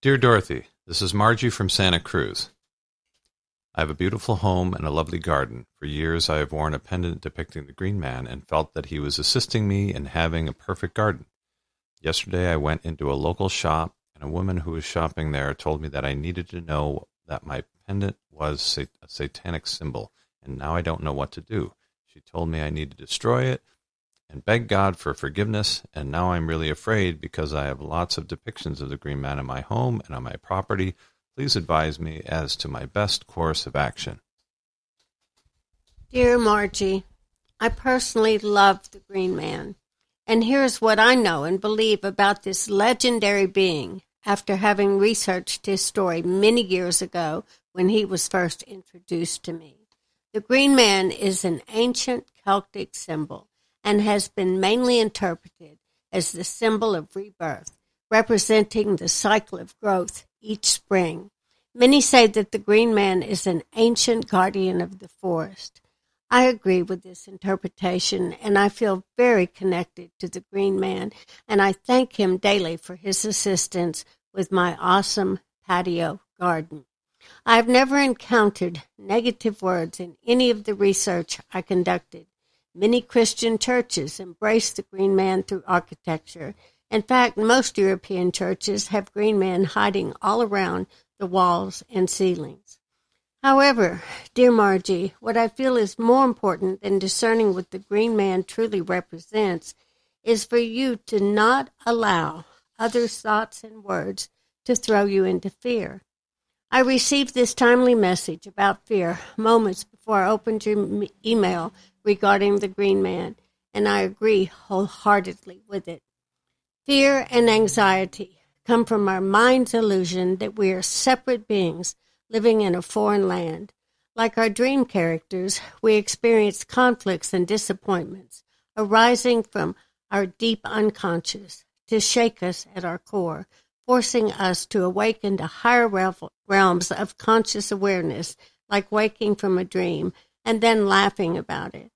Dear Dorothy, this is Margie from Santa Cruz. I have a beautiful home and a lovely garden. For years, I have worn a pendant depicting the Green Man and felt that he was assisting me in having a perfect garden. Yesterday, I went into a local shop, and a woman who was shopping there told me that I needed to know that my pendant was a satanic symbol, and now I don't know what to do. She told me I need to destroy it and beg God for forgiveness, and now I'm really afraid because I have lots of depictions of the Green Man in my home and on my property. Please advise me as to my best course of action. Dear Margie, I personally love the Green Man. And here's what I know and believe about this legendary being after having researched his story many years ago when he was first introduced to me. The Green Man is an ancient Celtic symbol and has been mainly interpreted as the symbol of rebirth, representing the cycle of growth each spring. Many say that the Green Man is an ancient guardian of the forest. I agree with this interpretation, and I feel very connected to the Green Man, and I thank him daily for his assistance with my awesome patio garden. I have never encountered negative words in any of the research I conducted. Many Christian churches embrace the Green Man through architecture. In fact, most European churches have Green Men hiding all around the walls and ceilings. However, dear Margie, what I feel is more important than discerning what the Green Man truly represents is for you to not allow others' thoughts and words to throw you into fear. I received this timely message about fear moments before I opened your email regarding the Green Man, and I agree wholeheartedly with it. Fear and anxiety come from our mind's illusion that we are separate beings living in a foreign land. Like our dream characters, we experience conflicts and disappointments arising from our deep unconscious to shake us at our core, forcing us to awaken to higher realms of conscious awareness, like waking from a dream, and then laughing about it.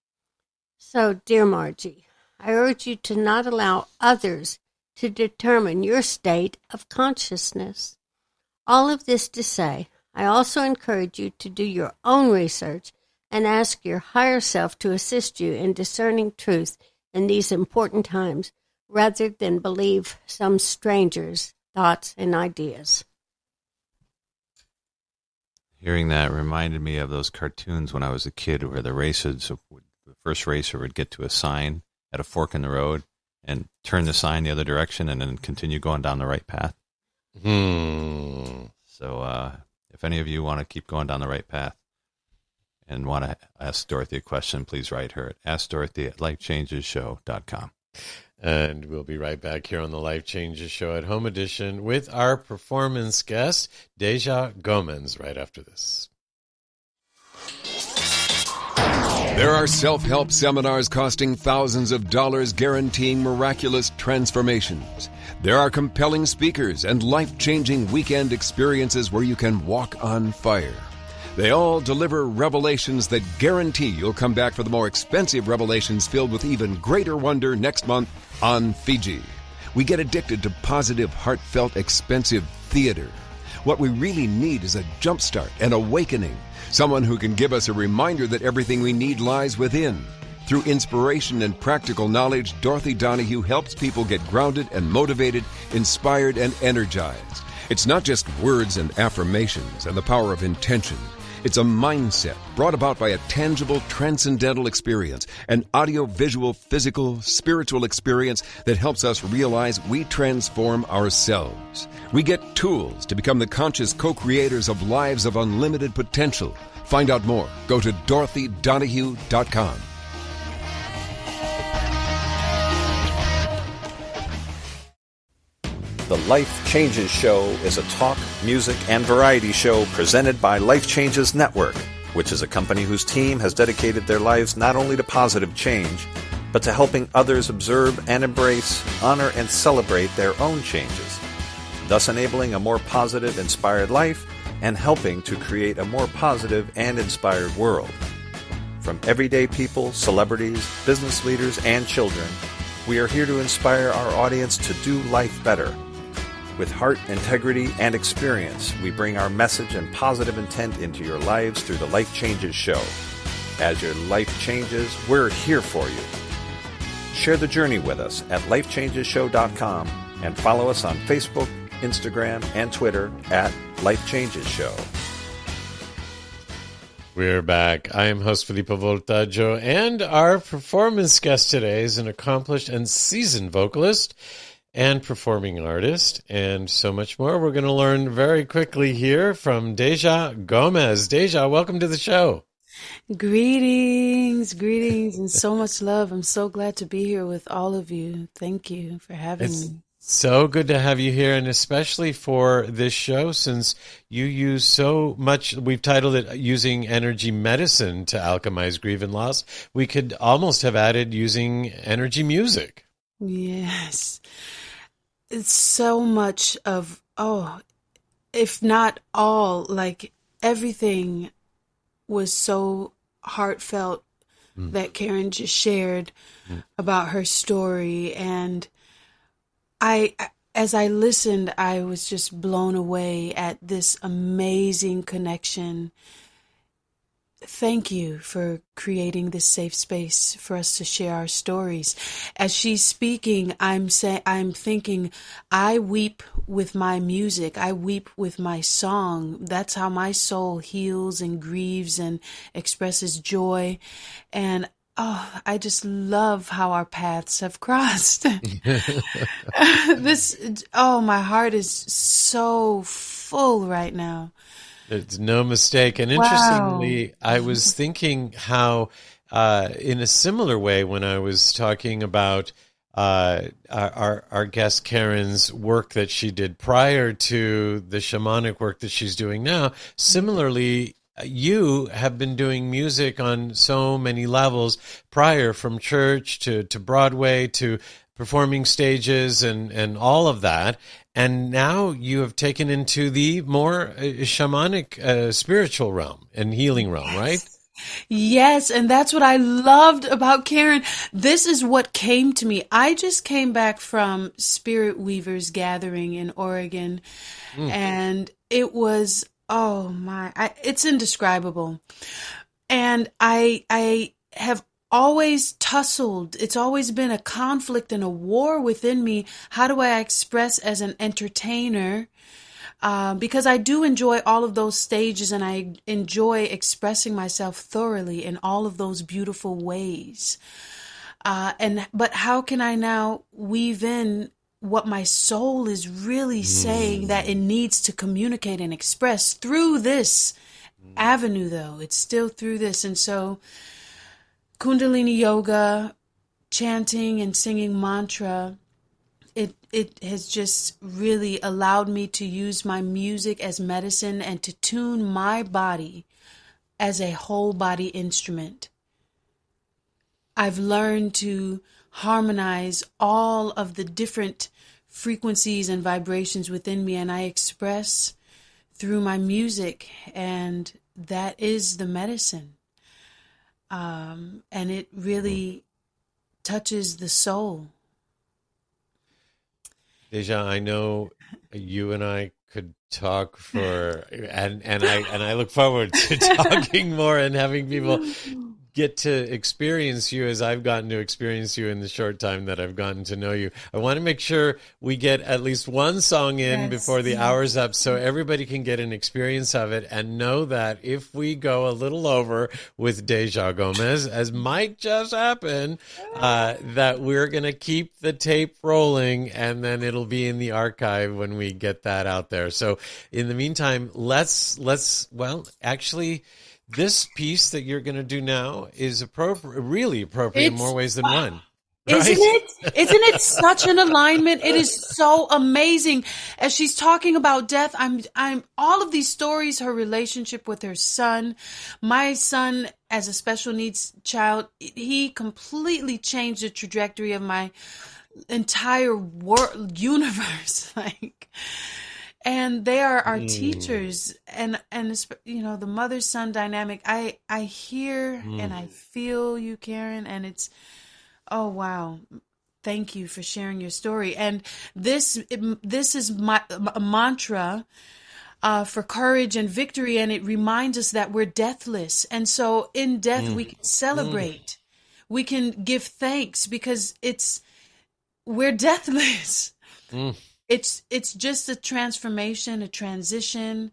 So, dear Margie, I urge you to not allow others to determine your state of consciousness. All of this to say, I also encourage you to do your own research and ask your higher self to assist you in discerning truth in these important times rather than believe some stranger's thoughts and ideas. Hearing that reminded me of those cartoons when I was a kid where the racers, would, the first racer would get to a sign at a fork in the road and turn the sign the other direction and then continue going down the right path. Hmm. So, uh, if any of you want to keep going down the right path and want to ask Dorothy a question, please write her at askdorothy at lifechangeshow.com. And we'll be right back here on the Life Changes Show at Home Edition with our performance guest, Dejah Gomez, right after this. There are self help seminars costing thousands of dollars guaranteeing miraculous transformations. There are compelling speakers and life changing weekend experiences where you can walk on fire. They all deliver revelations that guarantee you'll come back for the more expensive revelations filled with even greater wonder next month on Fiji. We get addicted to positive, heartfelt, expensive theater. What we really need is a jumpstart, an awakening, someone who can give us a reminder that everything we need lies within. Through inspiration and practical knowledge, Dorothy Donahue helps people get grounded and motivated, inspired and energized. It's not just words and affirmations and the power of intention. It's a mindset brought about by a tangible, transcendental experience, an audio, visual, physical, spiritual experience that helps us realize we transform ourselves. We get tools to become the conscious co creators of lives of unlimited potential. Find out more. Go to DorothyDonahue.com. The Life Changes Show is a talk, music, and variety show presented by Life Changes Network, which is a company whose team has dedicated their lives not only to positive change, but to helping others observe and embrace, honor, and celebrate their own changes, thus enabling a more positive, inspired life and helping to create a more positive and inspired world. From everyday people, celebrities, business leaders, and children, we are here to inspire our audience to do life better With heart, integrity, and experience, we bring our message and positive intent into your lives through the Life Changes Show. As your life changes, we're here for you. Share the journey with us at lifechangeshow.com and follow us on Facebook, Instagram, and Twitter at Life Changes Show. We're back. I am host Filippo Voltaggio, and our performance guest today is an accomplished and seasoned vocalist and performing artist, and so much more. We're going to learn very quickly here from Dejah Gomez. Dejah, welcome to the show. Greetings, greetings, and so much love. I'm so glad to be here with all of you. Thank you for having It's me. so good to have you here, and especially for this show, since you use so much. We've titled it "Using Energy Medicine to Alchemize Grief and Loss." We could almost have added using energy music. Yes. It's so much of, oh, if not all, like everything was so heartfelt hmm. that Karen just shared hmm. about her story. And I, as I listened, I was just blown away at this amazing connection. Thank you for creating this safe space for us to share our stories. As she's speaking, I'm say I'm thinking I weep with my music. I weep with my song. That's how my soul heals and grieves and expresses joy. And oh, I just love how our paths have crossed. <laughs> <laughs> this oh, my heart is so full right now. It's no mistake. And interestingly, I was thinking how, uh, in a similar way, when I was talking about uh, our our guest Karen's work that she did prior to the shamanic work that she's doing now, similarly. You have been doing music on so many levels prior, from church to, to Broadway to performing stages and, and all of that. And now you have taken into the more uh, shamanic uh, spiritual realm and healing realm, right? Yes, and that's what I loved about Karen. This is what came to me. I just came back from Spirit Weavers gathering in Oregon, and it was oh my, I, it's indescribable. And I I have always tussled. It's always been a conflict and a war within me. How do I express as an entertainer? uh, because I do enjoy all of those stages and I enjoy expressing myself thoroughly in all of those beautiful ways. Uh, and but how can I now weave in what my soul is really saying that it needs to communicate and express through this avenue? Though it's still through this, and so Kundalini yoga, chanting and singing mantra it it has just really allowed me to use my music as medicine and to tune my body as a whole body instrument. I've learned to harmonize all of the different frequencies and vibrations within me and I express through my music and that is the medicine. Um, and it really touches the soul. Dejah, I know you and I could talk for and and I and I look forward to <laughs> talking more and having people get to experience you as I've gotten to experience you in the short time that I've gotten to know you. I want to make sure we get at least one song in Yes. before the hour's up so everybody can get an experience of it and know that if we go a little over with Dejah Gomez, as might just happen, uh, that we're going to keep the tape rolling and then it'll be in the archive when we get that out there. So in the meantime, let's, let's, well, actually, this piece that you're going to do now is appropriate, really appropriate in more ways than one. Isn't it? Isn't it such an alignment? It is so amazing. As she's talking about death, I'm I'm all of these stories, her relationship with her son, my son as a special needs child, he completely changed the trajectory of my entire world universe <laughs> like and they are our hmm. teachers. And and you know the mother son dynamic i i hear hmm. and i feel you karen. And it's oh wow. Thank you for sharing your story. And this this is my a mantra uh, for courage and victory, and it reminds us that we're deathless. And so, in death, we hmm. can celebrate, we can give thanks because it's we're deathless. It's it's just a transformation, a transition,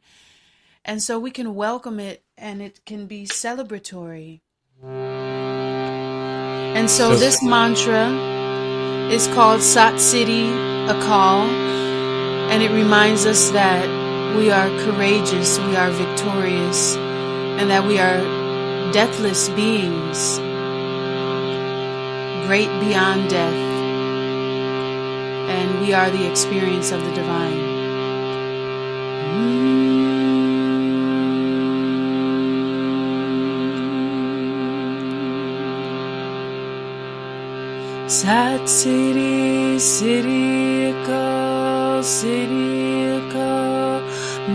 and so we can welcome it, and it can be celebratory. And so, So- this mantra is called Sat Siri Akal, and it reminds us that we are courageous, we are victorious, and that we are deathless beings, great beyond death, we are the experience of the divine. Sat City, City Call, City Call,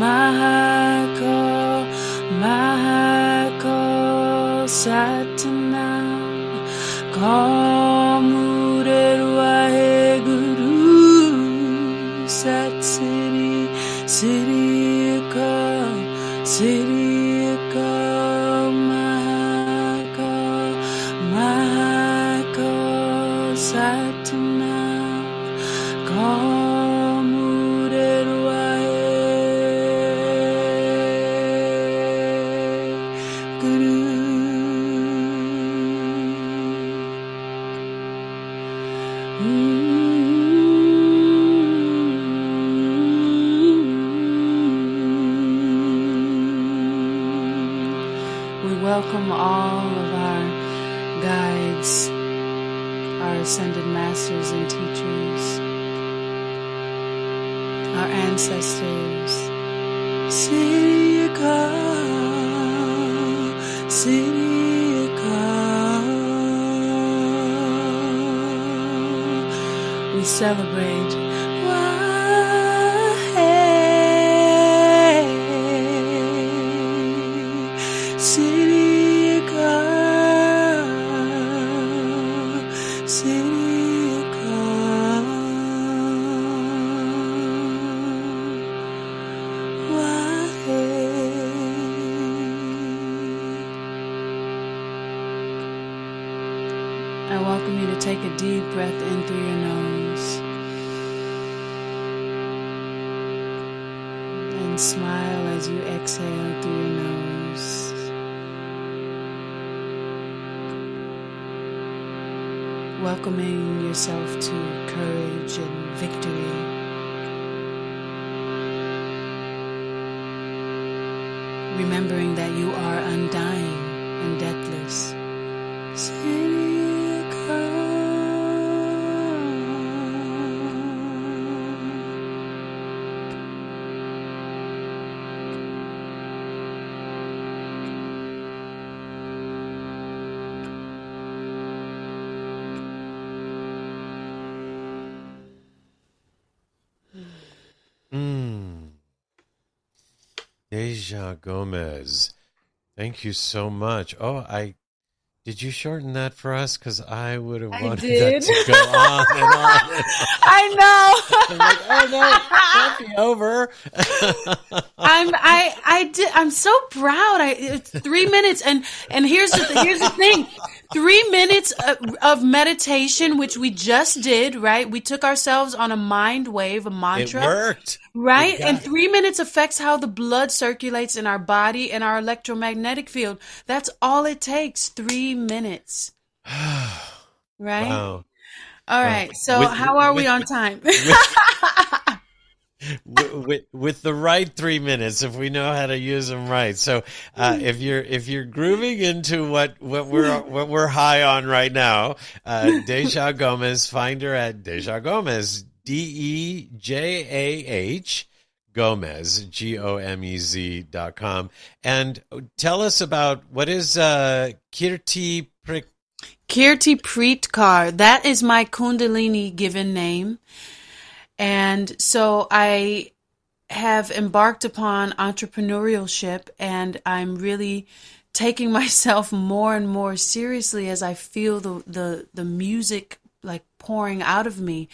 Mahako, Mahako, Satana, Kamureru Dejah Gomez. Thank you so much. Oh, I did you shorten that for us? Because I would have wanted that to go on and on. And <laughs> I know. I'm like, oh no, can't be over. <laughs> I'm I I did I'm so proud. I it's three minutes and and here's the here's the thing. Three minutes of, of meditation, which we just did, right? We took ourselves on a mind wave, a mantra. it worked. Right? And it. three minutes affects how the blood circulates in our body and our electromagnetic field. That's all it takes. Three minutes. <sighs> Right? Wow. All right. So With- how are we on time? with, <laughs> with, with the right three minutes if we know how to use them right. So uh, if you're if you're grooving into what what we're what we're high on right now, uh, Dejah Gomez, find her at Dejah Gomez, D E J A H. Gomez, G O M E Z dot com. And tell us about what is uh, Kirti Prik. Kirti Preetkar. That is my Kundalini given name. And so I have embarked upon entrepreneurship and I'm really taking <laughs> myself more and more seriously as I feel the, the, the music like pouring out of me.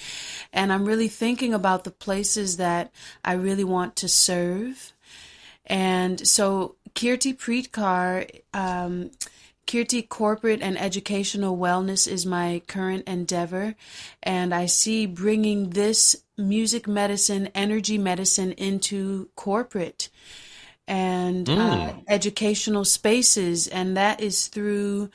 And I'm really thinking about the places that I really want to serve. And so Kirti Preetkar, um, Kirti Corporate and Educational Wellness is my current endeavor. And I see bringing this music medicine, energy medicine into corporate and uh, educational spaces. And that is through,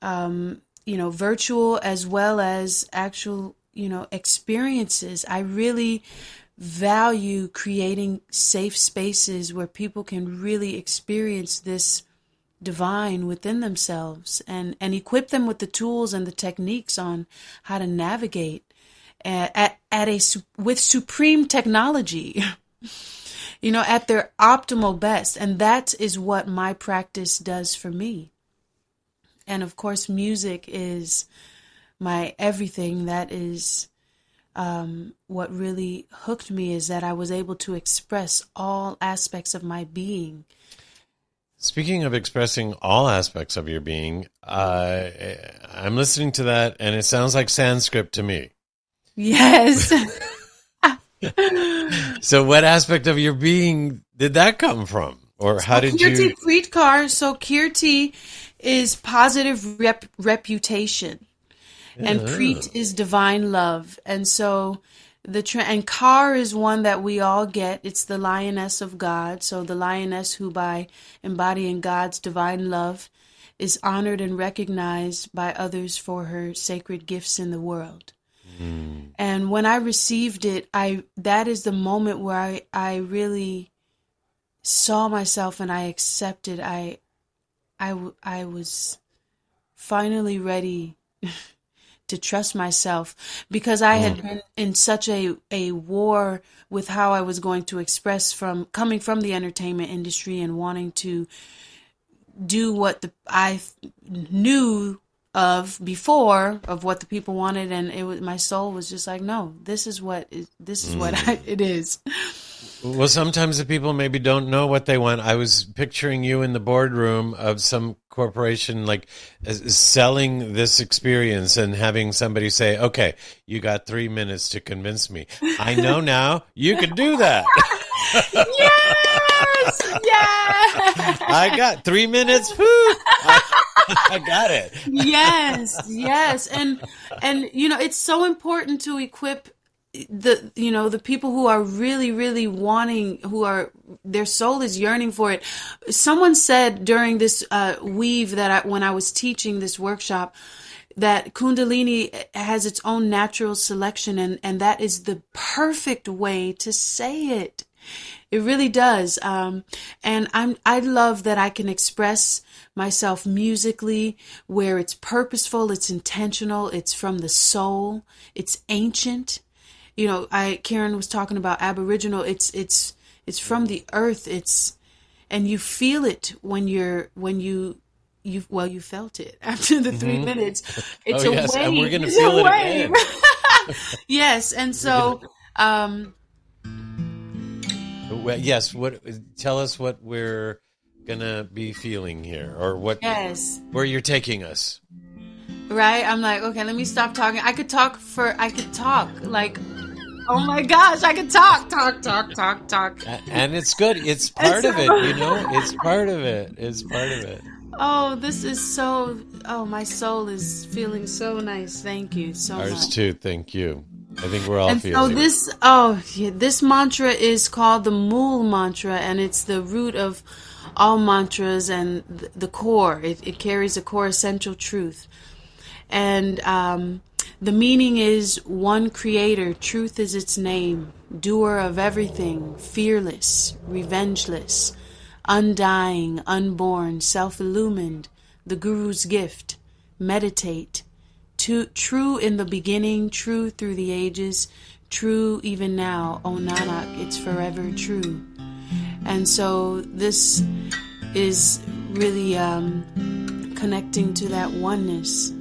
um, you know, virtual as well as actual, you know, experiences. I really value creating safe spaces where people can really experience this divine within themselves and and equip them with the tools and the techniques on how to navigate at at, at a with supreme technology <laughs> you know at their optimal best and that is what my practice does for me and of course music is my everything that is um, what really hooked me is that I was able to express all aspects of my being. Speaking of expressing all aspects of your being, uh, I'm listening to that, and it sounds like Sanskrit to me. Yes. <laughs> <laughs> So, what aspect of your being did that come from, or how did Kirti you? Kirti Preetkar. So Kirti is positive rep- reputation, and Preet is divine love, and so the tra- and Kar is one that we all get. It's the lioness of God. So the lioness who, by embodying God's divine love, is honored and recognized by others for her sacred gifts in the world. Hmm. And when I received it, I that is the moment where I, I really saw myself and I accepted. i i i was finally ready <laughs> to trust myself because I had mm. been in such a, a war with how I was going to express from coming from the entertainment industry and wanting to do what the I knew of before of what the people wanted. And it was my soul was just like no this is what is, this is what I, mm. <laughs> it is Well, sometimes the people maybe don't know what they want. I was picturing you in the boardroom of some corporation, like uh, selling this experience and having somebody say, "Okay, you got three minutes to convince me. I know <laughs> now. You can do that. yes yes I got three minutes. <laughs> I got it. yes yes and and you know it's so important to equip the you know the people who are really really wanting who are their soul is yearning for it someone said during this uh, weave that I, when i was teaching this workshop that kundalini has its own natural selection and and that is the perfect way to say it it really does. Um, and I'm, I love that I can express myself musically where it's purposeful, it's intentional, it's from the soul, it's ancient. You know, I, Karen was talking about Aboriginal. It's, it's, it's from the earth. It's, and you feel it when you're, when you, you, well, you felt it <laughs> after the 3 minutes. <laughs> It's Oh, a yes, wave. and we're gonna It's feel a it wave. again. <laughs> yes. And so, um, Well, yes. What? Tell us what we're gonna be feeling here, or what? yes. Where you're taking us. Right? I'm like, okay, let me stop talking. I could talk for, I could talk like, oh my gosh, I could talk, talk, talk, talk, talk. And it's good. It's part of it, you know. <laughs> It's part of it. It's part of it. Oh, this is so, oh, my soul is feeling so nice. Thank you so Ours much. too. Thank you. I think we're all And so feeling. it. this, oh, yeah, this mantra is called the Mool mantra, and it's the root of all mantras and the core. It, it carries a core essential truth. And um, the meaning is one creator, truth is its name, doer of everything, fearless, revengeless, undying, unborn, self illumined, the Guru's gift. Meditate. To, true in the beginning, true through the ages, true even now. O Nanak, it's forever true. And so this is really um, connecting to that oneness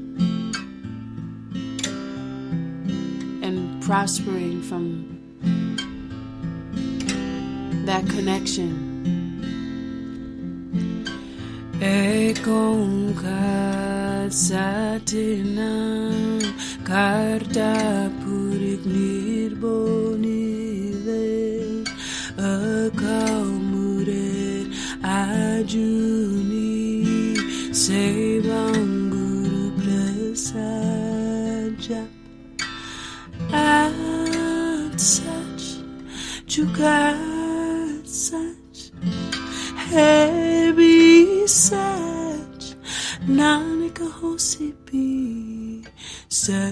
and prospering from that connection. Ek onkar satinam Carta purik nirbonile Akamuret ajuni Jugat such Heavy such Nanika hosipi Sir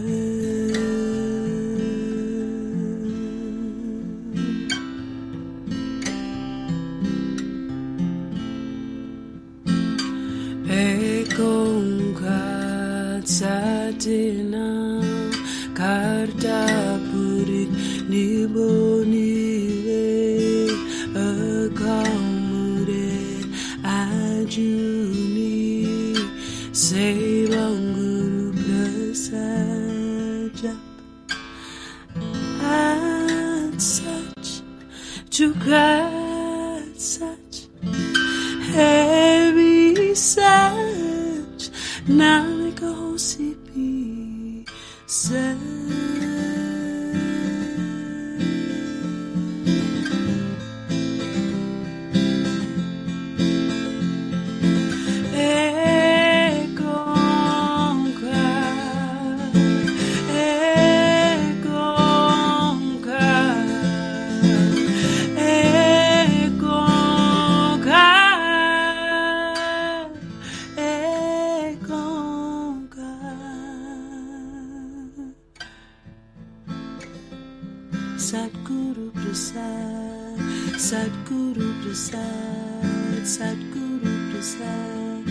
Sadguru Prasad, Sadguru Prasad.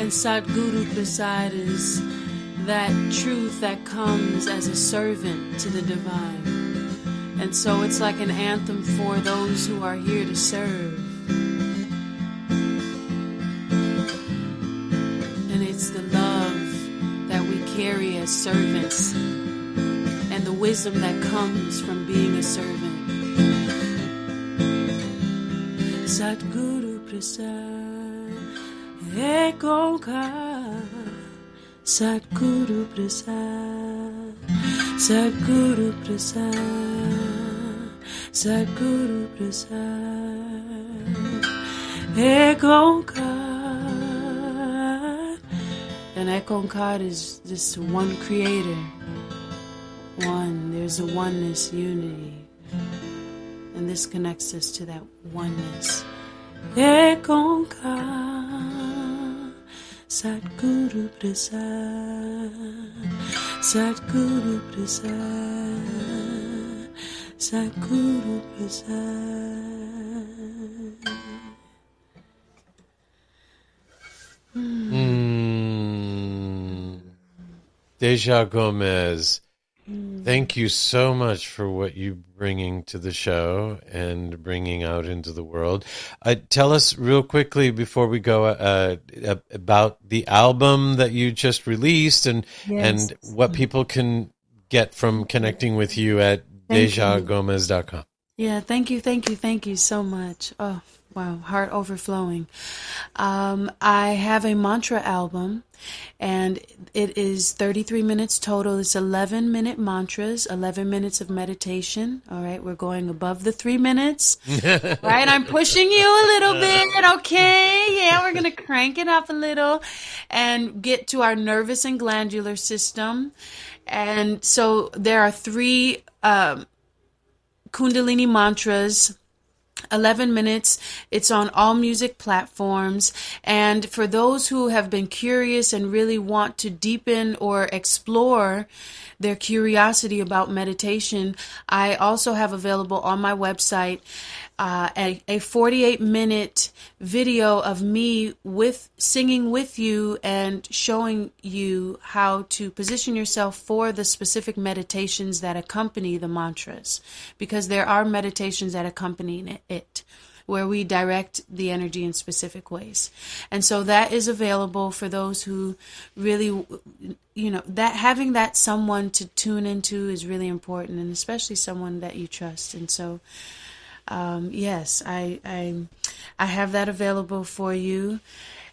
And Sadguru Prasad is that truth that comes as a servant to the divine. And so it's like an anthem for those who are here to serve. And it's the love that we carry as servants and the wisdom that comes from being a servant. Sadguru Prasad, Ekonka. Sadguru Prasad, Sadguru Prasad, Sadguru Prasad, Ekonkar. And Ekonkar is just one creator, one. There's a oneness, unity. And this connects us to that oneness. Ekonkar. Sadguru Prasad, Sadguru Prasad, Sadguru Prasad. Mm. Dejah Gomez, thank you so much for what you're bringing to the show and bringing out into the world. Uh, tell us real quickly before we go uh, uh, about the album that you just released and Yes. and what people can get from connecting with you at dejahgomez.com. Yeah, thank you, thank you, thank you so much. Oh, wow, heart overflowing. Um, I have a mantra album, and it is 33 minutes total. It's 11 minute mantras, 11 minutes of meditation. All right, we're going above the three minutes. <laughs> right, I'm pushing you a little bit, okay? Yeah, we're going to crank it up a little and get to our nervous and glandular system. And so there are three. Um, Kundalini mantras. 11 minutes. It's on all music platforms. And for those who have been curious and really want to deepen or explore their curiosity about meditation, I also have available on my website uh, a, a 48 minute video of me with singing with you and showing you how to position yourself for the specific meditations that accompany the mantras because there are meditations that accompany it where we direct the energy in specific ways. And so that is available for those who really you know that having that someone to tune into is really important and especially someone that you trust. And so um, yes, I, I I have that available for you,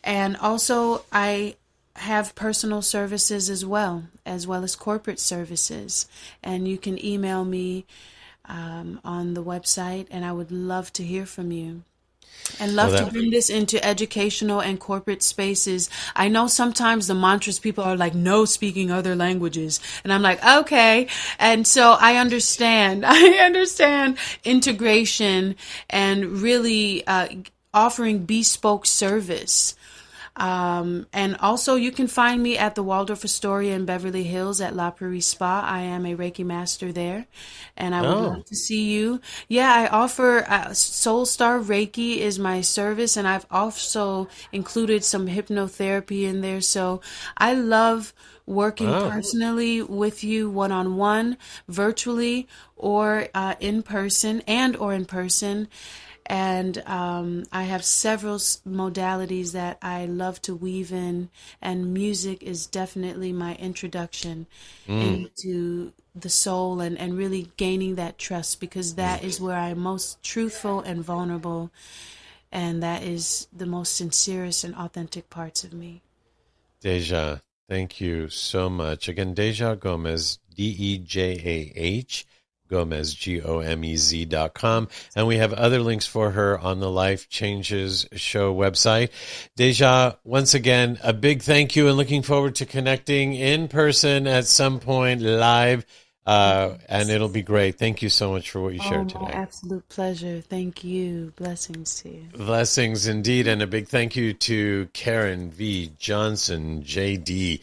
and also I have personal services as well, as well as corporate services. And you can email me um, on the website, and I would love to hear from you. And love Well, to bring this into educational and corporate spaces. I know sometimes the mantras people are like, no speaking other languages. And I'm like, okay. And so I understand. <laughs> I understand integration and really uh, offering bespoke service. Um, and also, you can find me at the Waldorf Astoria in Beverly Hills at La Prairie Spa. I am a Reiki master there, and I would Oh. love to see you. Yeah, I offer uh, Soul Star Reiki is my service, and I've also included some hypnotherapy in there. So I love working Wow. personally with you one on one, virtually or uh, in person, and or in person and um, I have several modalities that I love to weave in, and music is definitely my introduction into the soul and, and really gaining that trust because that is where I'm most truthful and vulnerable, and that is the most sincerest and authentic parts of me. Dejah, thank you so much. Again, Dejah Gomez, D E J A H, Gomez, G O M E Z dot com. And we have other links for her on the Life Changes Show website. Dejah, once again, a big thank you and looking forward to connecting in person at some point live. Uh, and it'll be great. Thank you so much for what you Oh, shared today. absolute pleasure. Thank you. Blessings to you. Blessings indeed, and a big thank you to Karen V. Johnson, JD,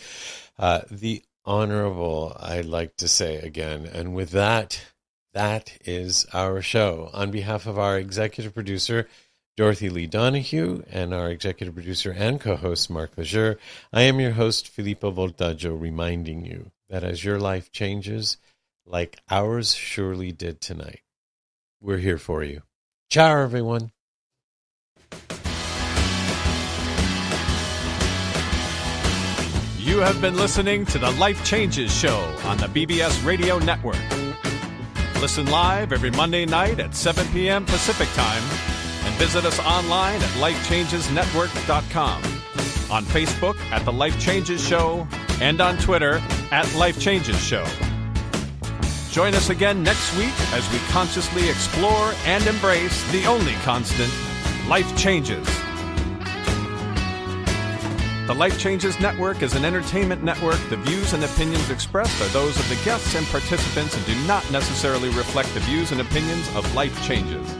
uh, the Honorable, I'd like to say again. And with that, that is our show. On behalf of our executive producer, Dorothy Lee Donahue, and our executive producer and co host, Mark Lejeune, I am your host, Filippo Voltaggio, reminding you that as your life changes, like ours surely did tonight, we're here for you. Ciao, everyone. You have been listening to the Life Changes Show on the BBS Radio Network. Listen live every Monday night at 7 p.m. Pacific Time and visit us online at lifechangesnetwork.com, on Facebook at The Life Changes Show, and on Twitter at Life Changes Show. Join us again next week as we consciously explore and embrace the only constant life changes. The Life Changes Network is an entertainment network. The views and opinions expressed are those of the guests and participants and do not necessarily reflect the views and opinions of Life Changes.